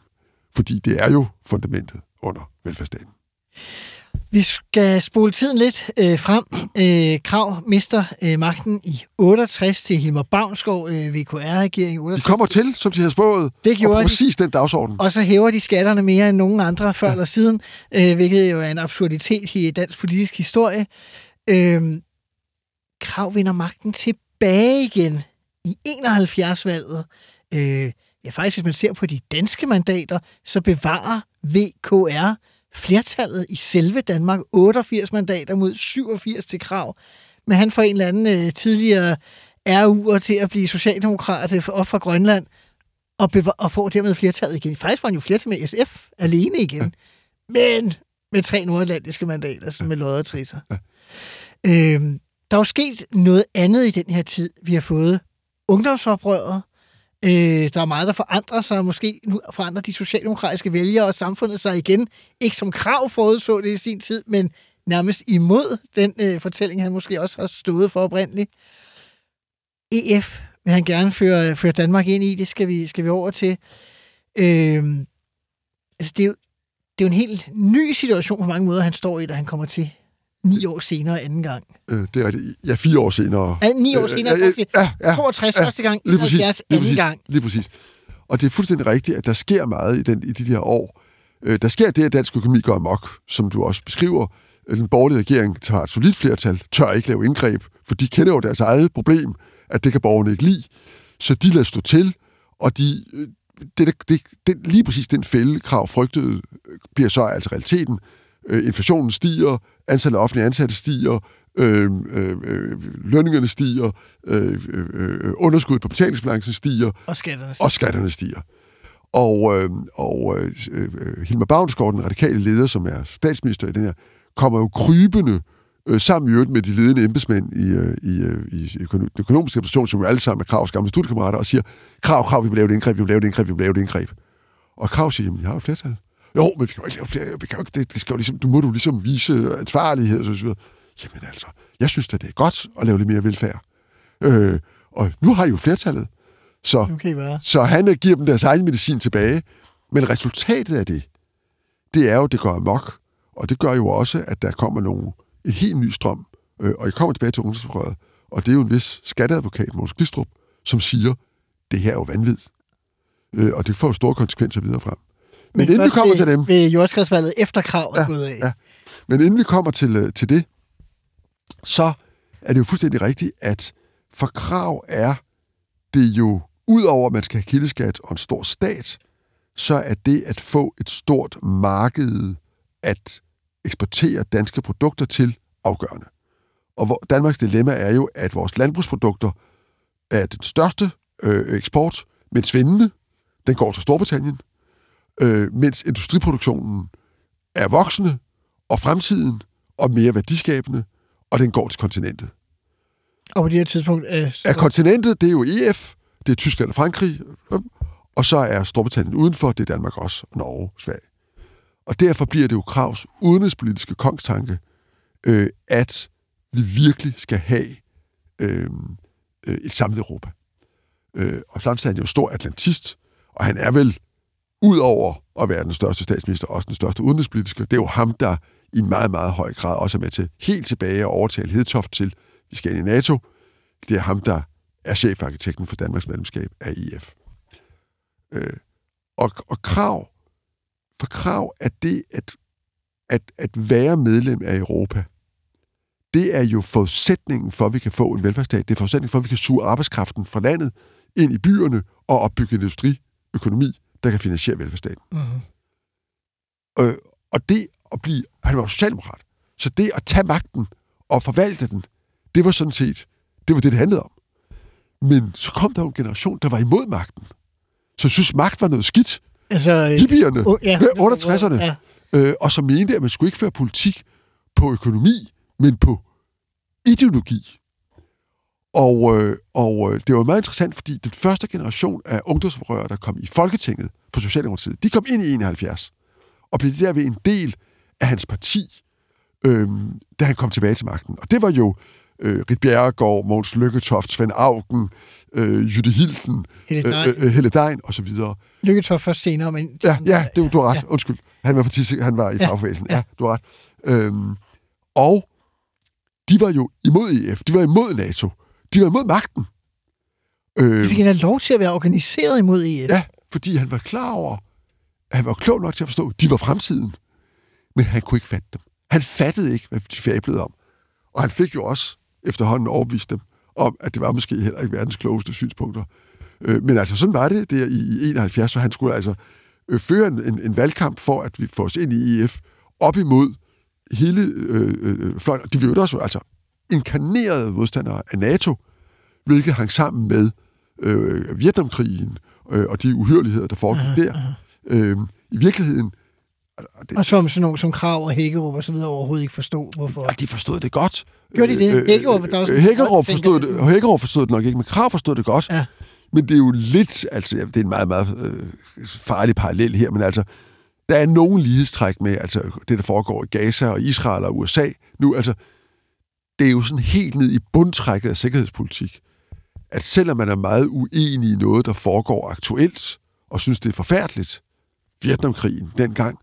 Speaker 2: Fordi det er jo fundamentet under velfærdsstaten.
Speaker 1: Vi skal spole tiden lidt øh, frem. Øh, Krav mister øh, magten i 68 til Hilmar Bavnsgaard, øh, VKR-regering i
Speaker 2: De
Speaker 1: 68.
Speaker 2: kommer til, som de har spået,
Speaker 1: Det gjorde
Speaker 2: og
Speaker 1: de.
Speaker 2: præcis den dagsorden.
Speaker 1: Og så hæver de skatterne mere end nogen andre før eller siden, øh, hvilket jo er en absurditet i dansk politisk historie. Øh, Krav vinder magten tilbage igen i 71-valget. Øh, ja, faktisk, hvis man ser på de danske mandater, så bevarer VKR flertallet i selve Danmark 88 mandater mod 87 til Krav. Men han får en eller anden øh, tidligere RU'er til at blive socialdemokrat øh, op fra Grønland, og, og får dermed flertallet igen. Faktisk var han jo flertal med SF alene igen, men med tre nordatlantiske mandater, sådan med lodder trisser. Øhm, der er jo sket noget andet i den her tid. Vi har fået ungdomsoprøret. Øh, der er meget, der forandrer sig. Måske nu forandrer de socialdemokratiske vælgere og samfundet sig igen. Ikke som krav forudså det i sin tid, men nærmest imod den øh, fortælling, han måske også har stået for oprindeligt. EF vil han gerne føre, føre Danmark ind i. Det skal vi, skal vi over til. Øh, altså det, er jo, det er jo en helt ny situation på mange måder, han står i, da han kommer til ni år senere anden gang.
Speaker 2: Øh, det er rigtigt. Ja, fire år senere.
Speaker 1: Ja, ni år senere,
Speaker 2: Øh, øh, ja, ja,
Speaker 1: 62
Speaker 2: ja,
Speaker 1: første gang,
Speaker 2: lige præcis,
Speaker 1: 71
Speaker 2: lige
Speaker 1: anden
Speaker 2: præcis,
Speaker 1: gang.
Speaker 2: Lige præcis. Og det er fuldstændig rigtigt, at der sker meget i, den, i de der år. Øh, der sker det, at dansk økonomi går amok, som du også beskriver. Øh, Den borgerlige regering tager et solidt flertal, tør ikke lave indgreb, for de kender jo deres eget problem, at det kan borgerne ikke lide. Så de lader stå til, og de, øh, det, det, det, lige præcis den fældekrav frygtede, øh, bliver så altså realiteten. Øh, inflationen stiger, antallet af offentlige ansatte stiger, øh, øh, øh, lønningerne stiger, øh, øh, øh, underskuddet på betalingsbalancen stiger,
Speaker 1: Og skatterne.
Speaker 2: og skatterne stiger. Og, øh, og øh, øh, Hilmar Bavnsgaard, den radikale leder, som er statsminister i den her, kommer jo krybende øh, sammen i øvrigt med de ledende embedsmænd i, øh, i, øh, i den økonomiske administration, som jo alle sammen er Kravs gamle studiekammerater, og siger, Krav, Krav, vi vil lave et indgreb, vi vil lave et indgreb, vi vil lave et indgreb. Og Krav siger, jamen, jeg har jo flertal. Jo, men vi kan jo ikke lave flere, vi kan jo ikke, det, det skal jo ligesom, du må du ligesom vise ansvarlighed, og så videre. Jamen altså, jeg synes at det er godt at lave lidt mere velfærd. Øh, og nu har I jo flertallet. Så,
Speaker 1: være.
Speaker 2: så han øh, giver dem deres egen medicin tilbage. Men resultatet af det, det er jo, det går amok. Og det gør jo også, at der kommer nogle, en helt ny strøm. Øh, og jeg kommer tilbage til ungdomsoprøret. Og det er jo en vis skatteadvokat, Måns Glistrup, som siger, det her er jo vanvid. Øh, og det får jo store konsekvenser videre frem. Men, Men inden vi kommer til dem...
Speaker 1: Ved jordskredsvalget efter krav er
Speaker 2: Ja,
Speaker 1: gået af.
Speaker 2: ja. Men inden vi kommer til, øh, til det, så er det jo fuldstændig rigtigt, at for krav er det jo, udover at man skal have kildeskat og en stor stat, så er det at få et stort marked at eksportere danske produkter til afgørende. Og hvor Danmarks dilemma er jo, at vores landbrugsprodukter er den største øh, eksport, men svindende. Den går til Storbritannien, øh, mens industriproduktionen er voksende, og fremtiden, og mere værdiskabende, og den går til kontinentet.
Speaker 1: Og på det her tidspunkt... Øh,
Speaker 2: Er kontinentet, det er jo EF, det er Tyskland og Frankrig, øh, Og så er Storbritannien udenfor, det er Danmark også, og Norge, Sverige. Og derfor bliver det jo Kravs udenrigspolitiske kongstanke, øh, at vi virkelig skal have øh, øh, et samlet Europa. Øh, og samtidig er han jo stor atlantist, og han er vel, ud over at være den største statsminister, også den største udenrigspolitiske, det er jo ham, der i meget, meget høj grad også er med til helt tilbage at overtale Hedtoft til, vi skal ind i NATO. Det er ham, der er chefarkitekten for Danmarks medlemskab af IF. Øh, og, og krav, for krav er det at, at, at være medlem af Europa, det er jo forudsætningen for, at vi kan få en velfærdsstat. Det er forudsætningen for, at vi kan suge arbejdskraften fra landet ind i byerne og opbygge industriøkonomi, der kan finansiere velfærdsstaten.
Speaker 1: Mm-hmm.
Speaker 2: Øh, og det at blive... Han var socialdemokrat. Så det at tage magten og forvalte den, det var sådan set... Det var det, det handlede om. Men så kom der jo en generation, der var imod magten. Så synes, magt var noget skidt.
Speaker 1: Altså,
Speaker 2: Hippierne,
Speaker 1: oh, ja,
Speaker 2: ja, 68'erne.
Speaker 1: Ja.
Speaker 2: Øh, og så mente, at man skulle ikke føre politik på økonomi, men på ideologi. Og, øh, og øh, det var meget interessant, fordi den første generation af ungdomsoprørere, der kom i Folketinget for Socialdemokratiet, de kom ind i 71 og blev derved en del af hans parti, øh, da han kom tilbage til magten. Og det var jo øh, Rit Bjerregaard, Mogens Lykketoft, Svend Augen, øh, Jytte Hilden,
Speaker 1: Helle Degn.
Speaker 2: øh, øh, Helle Dein og så videre.
Speaker 1: Lykketoft først senere, men...
Speaker 2: Ja, ja, det, du har ret.
Speaker 1: Ja.
Speaker 2: Undskyld. Han var, parti, han var i
Speaker 1: Ja,
Speaker 2: fagbevægelsen.
Speaker 1: ja.
Speaker 2: Ja, du har ret. Øhm, og de var jo imod EF. De var imod NATO. De var imod magten.
Speaker 1: De
Speaker 2: Øhm,
Speaker 1: fik endda lov til at være organiseret imod EF.
Speaker 2: ja, fordi han var klar over, at han var klog nok til at forstå, at de var fremtiden. Men han kunne ikke fatte dem. Han fattede ikke, hvad de fablede om. Og han fik jo også efterhånden overbevist dem om, at det var måske heller ikke verdens klogeste synspunkter. Øh, men altså, sådan var det der i 71, så han skulle altså øh, føre en, en, en valgkamp for, at vi får os ind i EF op imod hele øh, øh, fløjen. De var jo også altså inkarnerede modstandere af NATO, hvilket hang sammen med øh, Vietnamkrigen øh, og de uhyreligheder, der foregik der. Øh, I virkeligheden, og det,
Speaker 1: Og som sådan nogle som Krav og Hækkerup og så videre overhovedet ikke forstå, hvorfor.
Speaker 2: og de forstod det godt.
Speaker 1: Gjorde de det? Hækkerup, der var sådan-
Speaker 2: Hækkerup forstod, det. Hækkerup forstod det nok ikke, men Krav forstod det godt.
Speaker 1: Ja.
Speaker 2: Men det er jo lidt, altså ja, det er en meget, meget øh, farlig parallel her, men altså, der er nogen lighedstræk med altså, det, der foregår i Gaza og Israel og USA nu. Altså, det er jo sådan helt ned i bundtrækket af sikkerhedspolitik, at selvom man er meget uenig i noget, der foregår aktuelt, og synes, det er forfærdeligt, Vietnamkrigen dengang,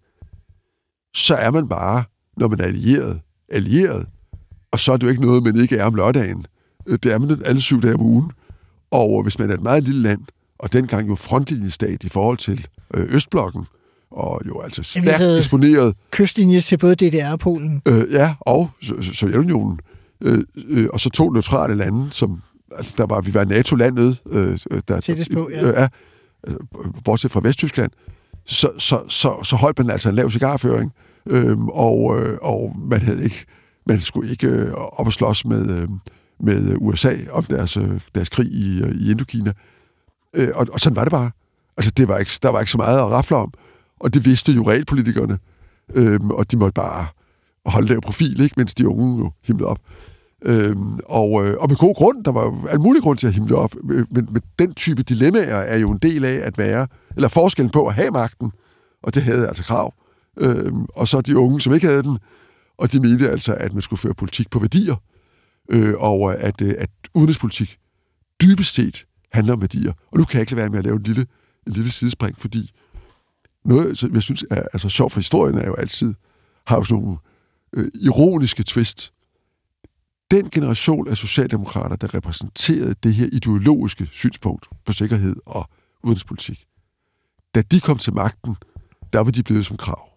Speaker 2: så er man bare, når man er allieret, allieret. Og så er det jo ikke noget, man ikke er om lørdagen. Det er man alle syv dage om ugen. Og hvis man er et meget lille land, og dengang jo frontlinjestat i forhold til øh, Østblokken, og jo altså stærkt disponeret,
Speaker 1: Kystlinje til både DDR og Polen.
Speaker 2: øh, ja, og Sovjetunionen, øh, øh, og så to neutrale lande, som, altså der var, vi var NATO-landet, øh, der,
Speaker 1: Tættest på, ja.
Speaker 2: øh, ja, øh, bortset fra Vesttyskland, så, så, så, så holdt man altså en lav cigarføring, øh, og, øh, og man havde ikke, man skulle ikke øh, op og slås med, øh, med USA om deres, øh, deres krig i, øh, i Indokina. Øh, og, og sådan var det bare. Altså, det var ikke, der var ikke så meget at rafle om, og det vidste jo realpolitikerne, øh, og de måtte bare holde lav profil, ikke? mens de unge jo himlede op. Øhm, og, øh, og med god grund, der var al mulig grund til at himle op, øh, men, men den type dilemmaer er jo en del af at være, eller forskellen på at have magten, og det havde altså krav, øhm, og så de unge, som ikke havde den, og de mente altså, at man skulle føre politik på værdier, øh, og øh, at, øh, at udenrigspolitik dybest set handler om værdier. Og nu kan jeg ikke lade være med at lave en lille, en lille sidespring, fordi noget, som jeg synes er altså, sjovt for historien, er jo altid, har jo sådan nogle øh, ironiske twist. Den generation af socialdemokrater, der repræsenterede det her ideologiske synspunkt på sikkerhed og udenrigspolitik, da de kom til magten, der var de blevet som krav.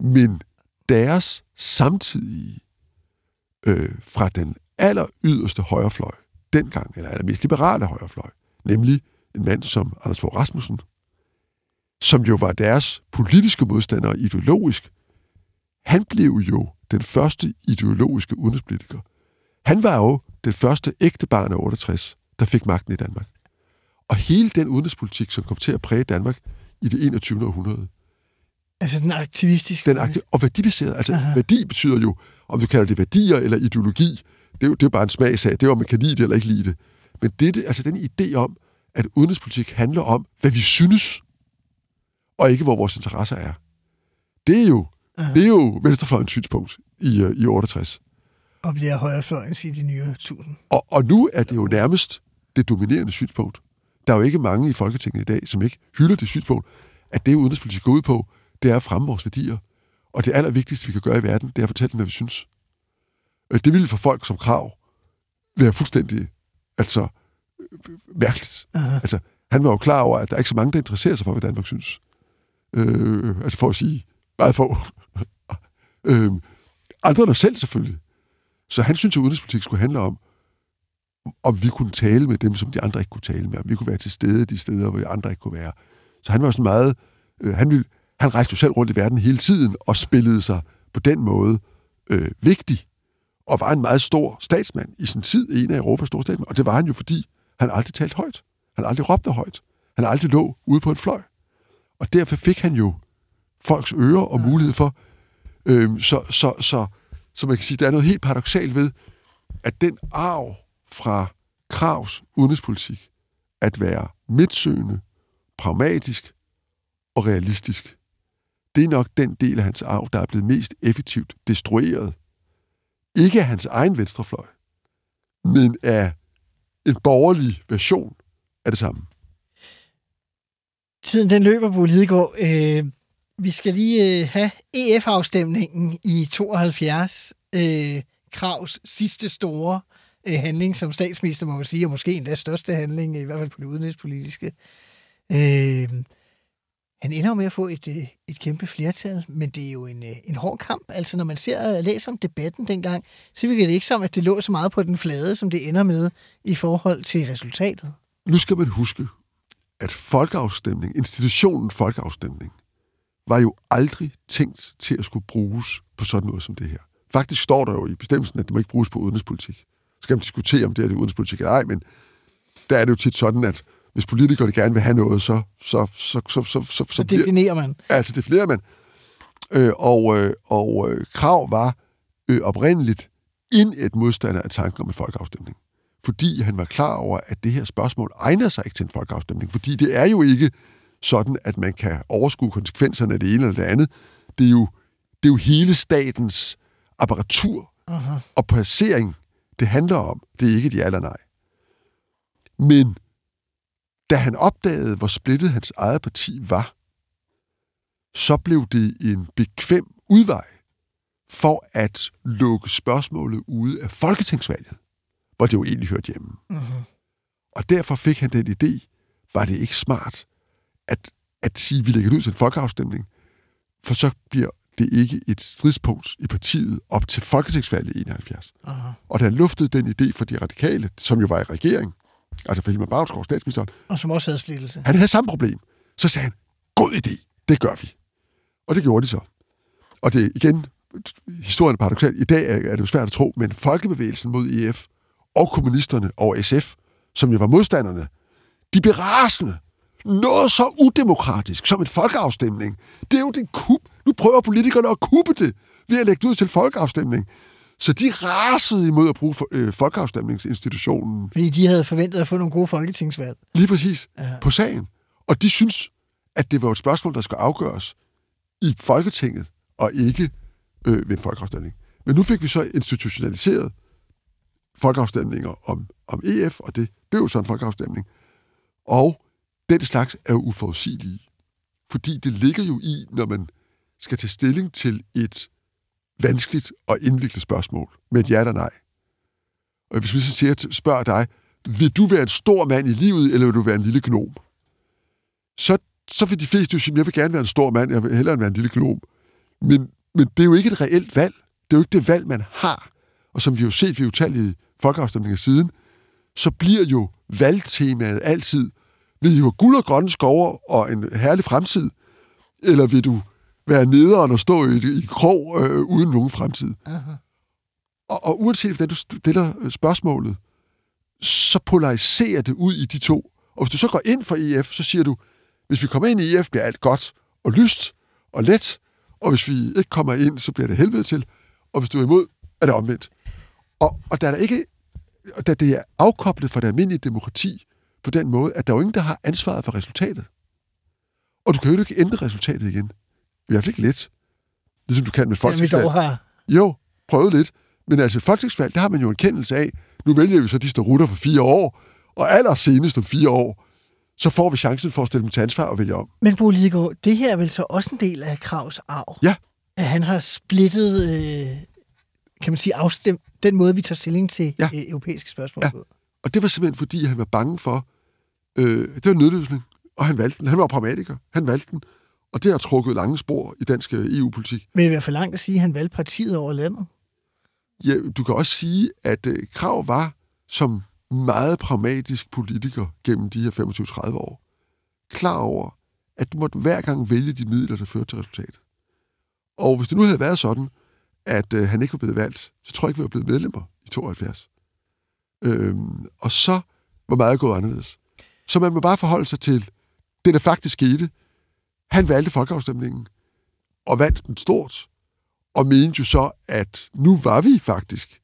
Speaker 2: Men deres samtidige øh, fra den aller yderste højrefløj, dengang, eller allermest liberale højrefløj, nemlig en mand som Anders Fogh Rasmussen, som jo var deres politiske modstander ideologisk, han blev jo den første ideologiske udenrigspolitiker. Han var jo det første ægte barn af 68, der fik magten i Danmark. Og hele den udenrigspolitik, som kom til at præge Danmark i det 21. århundrede,
Speaker 1: Altså den aktivistiske.
Speaker 2: den aktiv- og værdibaseret, altså
Speaker 1: Aha.
Speaker 2: værdi betyder jo, om du kalder det værdier eller ideologi, det er jo, det er jo bare en smagssag, det er jo, om man kan lide det eller ikke lide det. Men det, det altså den idé om, at udenrigspolitik handler om, hvad vi synes, og ikke hvor vores interesser er. Det er jo,
Speaker 1: Aha.
Speaker 2: det er jo venstrefløjens synspunkt i, øh, i 68.
Speaker 1: Og bliver højrefløjens i de nye tusind.
Speaker 2: Og, og nu er det jo nærmest det dominerende synspunkt. Der er jo ikke mange i Folketinget i dag, som ikke hylder det synspunkt, at det, udenrigspolitik går ud på, det er at fremme vores værdier. Og det allervigtigste, vi kan gøre i verden, det er at fortælle dem, hvad vi synes. Øh, Det ville for folk som krav være fuldstændig altså, øh, mærkeligt.
Speaker 1: Aha.
Speaker 2: Altså, han var jo klar over, at der er ikke så mange, der interesserer sig for, hvad Danmark synes. Øh, altså for at sige meget få. Øh, øh, andre end os selv selvfølgelig. Så han synes, at udenrigspolitik skulle handle om, om vi kunne tale med dem, som de andre ikke kunne tale med, om vi kunne være til stede de steder, hvor de andre ikke kunne være. Så han var sådan meget... Øh, han, ville, han rejste jo selv rundt i verden hele tiden og spillede sig på den måde øh, vigtig, og var en meget stor statsmand i sin tid, en af Europas store statsmænd. Og det var han jo, fordi han aldrig talte højt. Han aldrig råbte højt. Han aldrig lå ude på en fløj. Og derfor fik han jo folks ører og mulighed for. Øh, så, så, så, så man kan sige, der er noget helt paradoxalt ved, at den arv fra Kravs udenrigspolitik, at være midtsøgende, pragmatisk og realistisk, det er nok den del af hans arv, der er blevet mest effektivt destrueret. Ikke af hans egen venstrefløj, men af en borgerlig version af det samme.
Speaker 1: Tiden den løber på Lidegaard. Øh, vi skal lige øh, have EF-afstemningen i 72. Øh, Kravs sidste store øh, handling som statsminister, må man sige, og måske endda største handling, i hvert fald på det udenrigspolitiske. Øh, han ender med at få et, øh, et kæmpe flertal, men det er jo en, øh, en hård kamp. Altså, når man ser og læser om debatten dengang, så virker det ikke som, at det lå så meget på den flade, som det ender med i forhold til resultatet.
Speaker 2: Nu skal man huske, at folkeafstemning, institutionen folkeafstemning, var jo aldrig tænkt til at skulle bruges på sådan noget som det her. Faktisk står der jo i bestemmelsen, at det må ikke bruges på udenrigspolitik. Så skal man diskutere, om det er det udenrigspolitik eller ej, men der er det jo tit sådan, at hvis politikerne gerne vil have noget, så, så, så, så, så, så,
Speaker 1: Så definerer man.
Speaker 2: Ja, så definerer man. Øh, og øh, og øh, Krav var øh, oprindeligt ind et modstander af tanken om en folkeafstemning. Fordi han var klar over, at det her spørgsmål egner sig ikke til en folkeafstemning. Fordi det er jo ikke sådan, at man kan overskue konsekvenserne af det ene eller det andet. Det er jo, det er jo hele statens apparatur
Speaker 1: Aha.
Speaker 2: og placering, det handler om. Det er ikke et ja eller nej. Men da han opdagede, hvor splittet hans eget parti var, så blev det en bekvem udvej for at lukke spørgsmålet ude af folketingsvalget, hvor det jo egentlig hørte hjemme.
Speaker 1: Mm-hmm.
Speaker 2: Og derfor fik han den idé, var det ikke smart at, at sige, at vi lægger det ud til en folkeafstemning, for så bliver det ikke et stridspunkt i partiet op til folketingsvalget i 71.
Speaker 1: Aha.
Speaker 2: Og da han luftede den idé for de radikale, som jo var i regering, altså for Hilmar Bavnsgaard, statsministeren,
Speaker 1: Og som også havde splittelse.
Speaker 2: han havde samme problem. Så sagde han, god idé, det gør vi. Og det gjorde de så. Og det igen, historien er paradoxal. I dag er er det jo svært at tro, men folkebevægelsen mod EF og kommunisterne og SF, som jo var modstanderne, de blev rasende. Noget så udemokratisk som en folkeafstemning. Det er jo det kup. Nu prøver politikerne at kuppe det ved at lægge det ud til folkeafstemning. Så de rasede imod at bruge øh, folkeafstemningsinstitutionen
Speaker 1: Fordi de havde forventet at få nogle gode folketingsvalg.
Speaker 2: lige præcis
Speaker 1: Ja.
Speaker 2: på sagen. Og de synes, at det var et spørgsmål, der skulle afgøres i Folketinget, og ikke øh, ved en folkeafstemning. Men nu fik vi så institutionaliseret folkeafstemninger om, om EF, og det blev jo så en folkeafstemning. Og den slags er jo uforudsigelige. Fordi det ligger jo i, når man skal tage stilling til et vanskeligt og indviklet spørgsmål med et ja eller nej. Og hvis vi så siger, spørger dig, vil du være en stor mand i livet, eller vil du være en lille gnom? Så, så vil de fleste jo sige, jeg vil gerne være en stor mand, jeg vil hellere være en lille gnom. Men, men det er jo ikke et reelt valg. Det er jo ikke det valg, man har. Og som vi jo set ved utallige folkeafstemninger siden, så bliver jo valgtemaet altid, vil du have guld og grønne skover og en herlig fremtid, eller vil du være nederen og stå i, i krog øh, uden nogen fremtid?
Speaker 1: Aha.
Speaker 2: Og, og uanset hvordan du stiller øh, spørgsmålet, så polariserer det ud i de to. Og hvis du så går ind for EF, så siger du, hvis vi kommer ind i EF, bliver alt godt og lyst og let, og hvis vi ikke kommer ind, så bliver det helvede til, og hvis du er imod, er det omvendt. Og, og da, der ikke, og da det er afkoblet fra det almindelige demokrati, på den måde, at der er jo ingen, der har ansvaret for resultatet. Og du kan jo ikke ændre resultatet igen. I hvert fald ikke let. Ligesom du kan med folketingsvalg.
Speaker 1: dog har...
Speaker 2: Jo, prøvet lidt. Men altså et folketingsvalg, der har man jo en kendelse af, nu vælger vi så de starutter for fire år, og allersenest om fire år, så får vi chancen for at stille dem til ansvar og vælge om.
Speaker 1: Men Bo Lidegaard, det her er vel så også en del af Kravs arv?
Speaker 2: Ja.
Speaker 1: At han har splittet, øh, kan man sige, afstemt den måde, vi tager stilling til
Speaker 2: Ja.
Speaker 1: øh, europæiske spørgsmål
Speaker 2: Ja.
Speaker 1: på.
Speaker 2: Og det var simpelthen fordi, han var bange for, øh, det var en nødløsning, og han valgte den. Han var pragmatiker, han valgte den, og det har trukket lange spor i dansk øh, EU-politik.
Speaker 1: Men det er for langt at sige, at han valgte partiet over landet.
Speaker 2: Ja, du kan også sige, at øh, Krav var som meget pragmatisk politiker gennem de her 25-30 år, klar over, at du måtte hver gang vælge de midler, der førte til resultatet. Og hvis det nu havde været sådan, at øh, han ikke var blevet valgt, så tror jeg ikke, vi var blevet medlemmer i 72. Øhm, og så var meget gået anderledes. Så man må bare forholde sig til det, der faktisk skete. Han valgte folkeafstemningen, og vandt den stort, og mente jo så, at nu var vi faktisk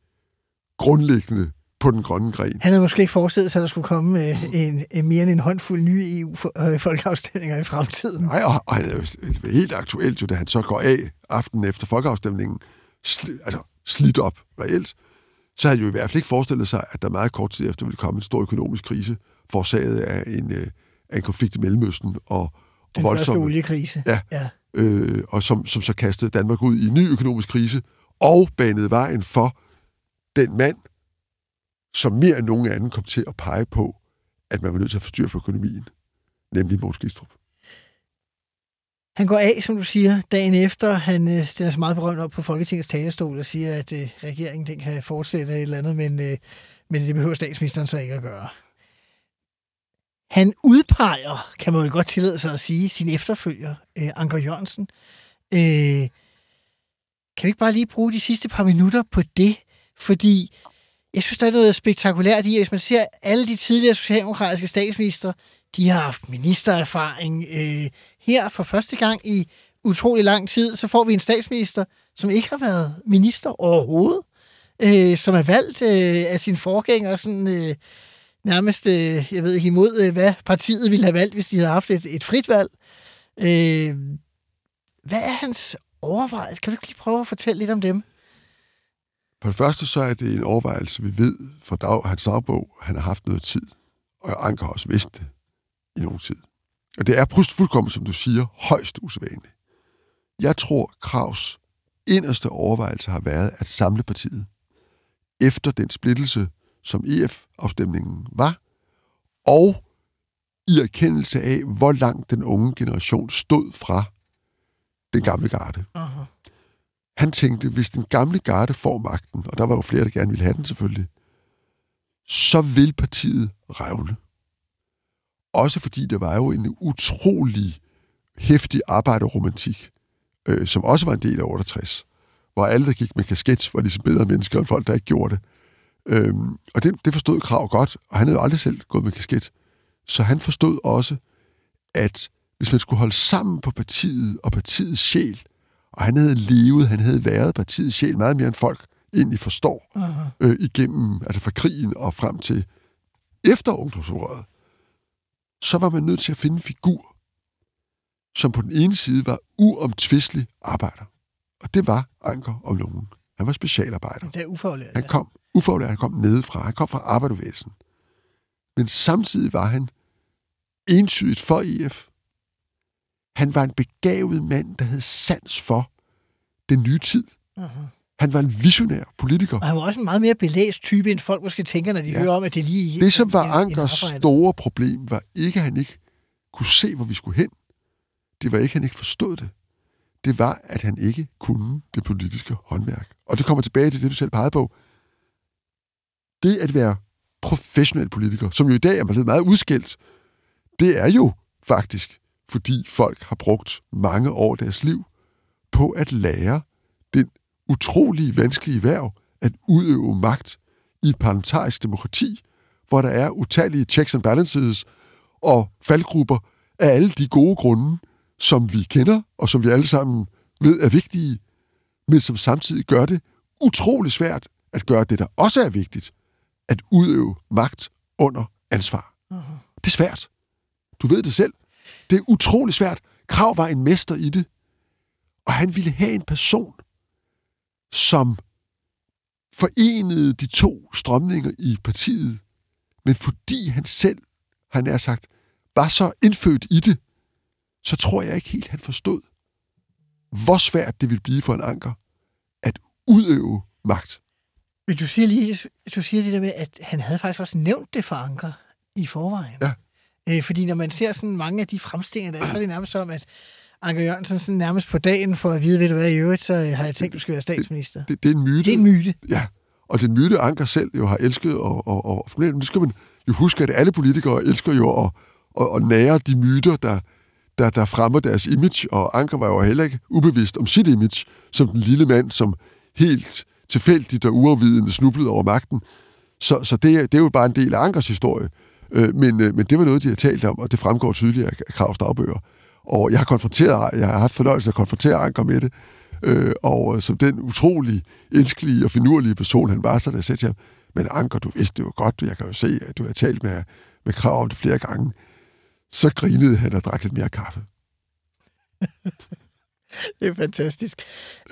Speaker 2: grundlæggende på den grønne gren.
Speaker 1: Han havde måske ikke forestillet sig, at der skulle komme øh, en, en mere end en håndfuld nye EU-folkeafstemninger i fremtiden.
Speaker 2: Nej, og, og han er jo helt aktuelt jo, da han så går af aftenen efter folkeafstemningen, sli, altså slidt op reelt, så havde han jo i hvert fald ikke forestillet sig, at der meget kort tid efter ville komme en stor økonomisk krise, forårsaget af en, øh, af en konflikt i Mellemøsten og,
Speaker 1: Den
Speaker 2: voldsomme
Speaker 1: oliekrise.
Speaker 2: Ja.
Speaker 1: ja.
Speaker 2: øh, og som, som så kastede Danmark ud i en ny økonomisk krise, og banede vejen for den mand, som mere end nogen anden kom til at pege på, at man var nødt til at få styr på økonomien, nemlig Mogens Glistrup.
Speaker 1: Han går af, som du siger, dagen efter. Han øh, stiller sig meget berømt op på Folketingets talerstol og siger, at øh, regeringen den kan fortsætte et eller andet, men, øh, men det behøver statsministeren så ikke at gøre. Han udpeger, kan man jo godt tillade sig at sige, sin efterfølger, øh, Anker Jørgensen. Øh, kan vi ikke bare lige bruge de sidste par minutter på det? Fordi jeg synes, der er noget spektakulært i, at hvis man ser alle de tidligere socialdemokratiske statsminister, de har haft ministererfaring. Øh, her for første gang i utrolig lang tid, så får vi en statsminister, som ikke har været minister overhovedet, øh, som er valgt øh, af sin forgænger sådan øh, nærmest, øh, jeg ved ikke imod, øh, hvad partiet ville have valgt, hvis de havde haft et, et frit valg. Øh, hvad er hans overvejelse? Kan du lige prøve at fortælle lidt om dem?
Speaker 2: For det første så er det en overvejelse, vi ved fra dag, hans dagbog, han har haft noget tid, og Anker også vidste det i nogen tid. Og det er fuldkommen, som du siger, højst usædvanligt. Jeg tror, Kravs inderste overvejelse har været at samle partiet efter den splittelse, som EF-afstemningen var, og i erkendelse af, hvor langt den unge generation stod fra den gamle garde.
Speaker 1: Uh-huh.
Speaker 2: Han tænkte, hvis den gamle garde får magten, og der var jo flere, der gerne ville have den selvfølgelig, så vil partiet revne. Også fordi der var jo en utrolig hæftig arbejderromantik, øh, som også var en del af 68, hvor alle, der gik med kasket, var ligesom bedre mennesker end folk, der ikke gjorde det. Øhm, og det, det forstod Krav godt, og han havde jo aldrig selv gået med kasket. Så han forstod også, at hvis man skulle holde sammen på partiet og partiets sjæl, og han havde levet, han havde været partiets sjæl meget mere end folk egentlig forstår,
Speaker 1: Uh-huh.
Speaker 2: øh, igennem, altså fra krigen og frem til efter ungdomsoprøret, så var man nødt til at finde en figur, som på den ene side var uomtvistelig arbejder. Og det var Anker om nogen. Han var specialarbejder.
Speaker 1: Det er ufaglært.
Speaker 2: Han kom ufaglært, han kom nedefra, han kom fra arbejdervægelsen. Men samtidig var han entydigt for IF. Han var en begavet mand, der havde sans for den nye tid.
Speaker 1: Uh-huh.
Speaker 2: Han var en visionær politiker.
Speaker 1: Og han var også en meget mere belæst type, end folk måske tænker, når de
Speaker 2: Ja.
Speaker 1: hører om, at det lige
Speaker 2: Det, som var
Speaker 1: en-
Speaker 2: Ankers store problem, var ikke, at han ikke kunne se, hvor vi skulle hen. Det var ikke, at han ikke forstod det. Det var, at han ikke kunne det politiske håndværk. Og det kommer tilbage til det, du selv pegede på. Det at være professionel politiker, som jo i dag er blevet meget udskilt, det er jo faktisk, fordi folk har brugt mange år af deres liv på at lære utrolig vanskelige værv at udøve magt i et parlamentarisk demokrati, hvor der er utallige checks and balances og faldgrupper af alle de gode grunde, som vi kender, og som vi alle sammen ved er vigtige, men som samtidig gør det utrolig svært at gøre det, der også er vigtigt, at udøve magt under ansvar.
Speaker 1: Uh-huh.
Speaker 2: Det er svært. Du ved det selv. Det er utrolig svært. Krav var en mester i det. Og han ville have en person, som forenede de to strømninger i partiet. Men fordi han selv, han er sagt, var så indfødt i det, så tror jeg ikke helt, han forstod, hvor svært det ville blive for en anker at udøve magt.
Speaker 1: Men du siger lige, du siger det der med, at han havde faktisk også nævnt det for Anker i forvejen.
Speaker 2: Ja.
Speaker 1: Øh, fordi når man ser sådan mange af de fremstillinger, der er, så er det nærmest som, at Anker Jørgensen sådan nærmest på dagen for at vide, ved du hvad, i øvrigt, så har jeg tænkt, du skal være statsminister.
Speaker 2: Det, det er en myte.
Speaker 1: Det er en myte.
Speaker 2: Ja, og den myte, Anker selv jo har elsket og, og, og formulere. Nu skal man jo huske, at alle politikere elsker jo at, at, at nære de myter, der, der, der fremmer deres image, og Anker var jo heller ikke ubevidst om sit image, som den lille mand, som helt tilfældigt og uafvidende snublede over magten. Så, så det, er- det er jo bare en del af Ankers historie. Øh, men, øh, men det var noget, de har talt om, og det fremgår tydeligt af Kravs dagbøger. Og jeg har konfronteret, jeg har haft fornøjelse af at konfrontere Anker med det, øh, og øh, som den utrolig elskelige og finurlige person, han var, så der jeg sagde til ham, men Anker, du vidste det jo godt, jeg kan jo se, at du har talt med, med Krav om det flere gange. Så grinede han og drak lidt mere kaffe.
Speaker 1: Det er fantastisk.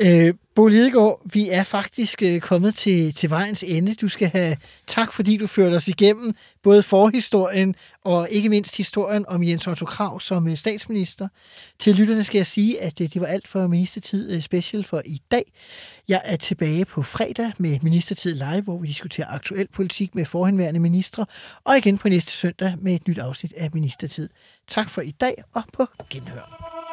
Speaker 1: Øh, Bo Lidegaard, vi er faktisk øh, kommet til, til vejens ende. Du skal have tak, fordi du førte os igennem både forhistorien og ikke mindst historien om Jens Otto Krav som øh, statsminister. Til lytterne skal jeg sige, at øh, det var alt for Ministertid øh, Special for i dag. Jeg er tilbage på fredag med Ministertid Live, hvor vi diskuterer aktuel politik med forhenværende ministre, og igen på næste søndag med et nyt afsnit af Ministertid. Tak for i dag, og på genhør.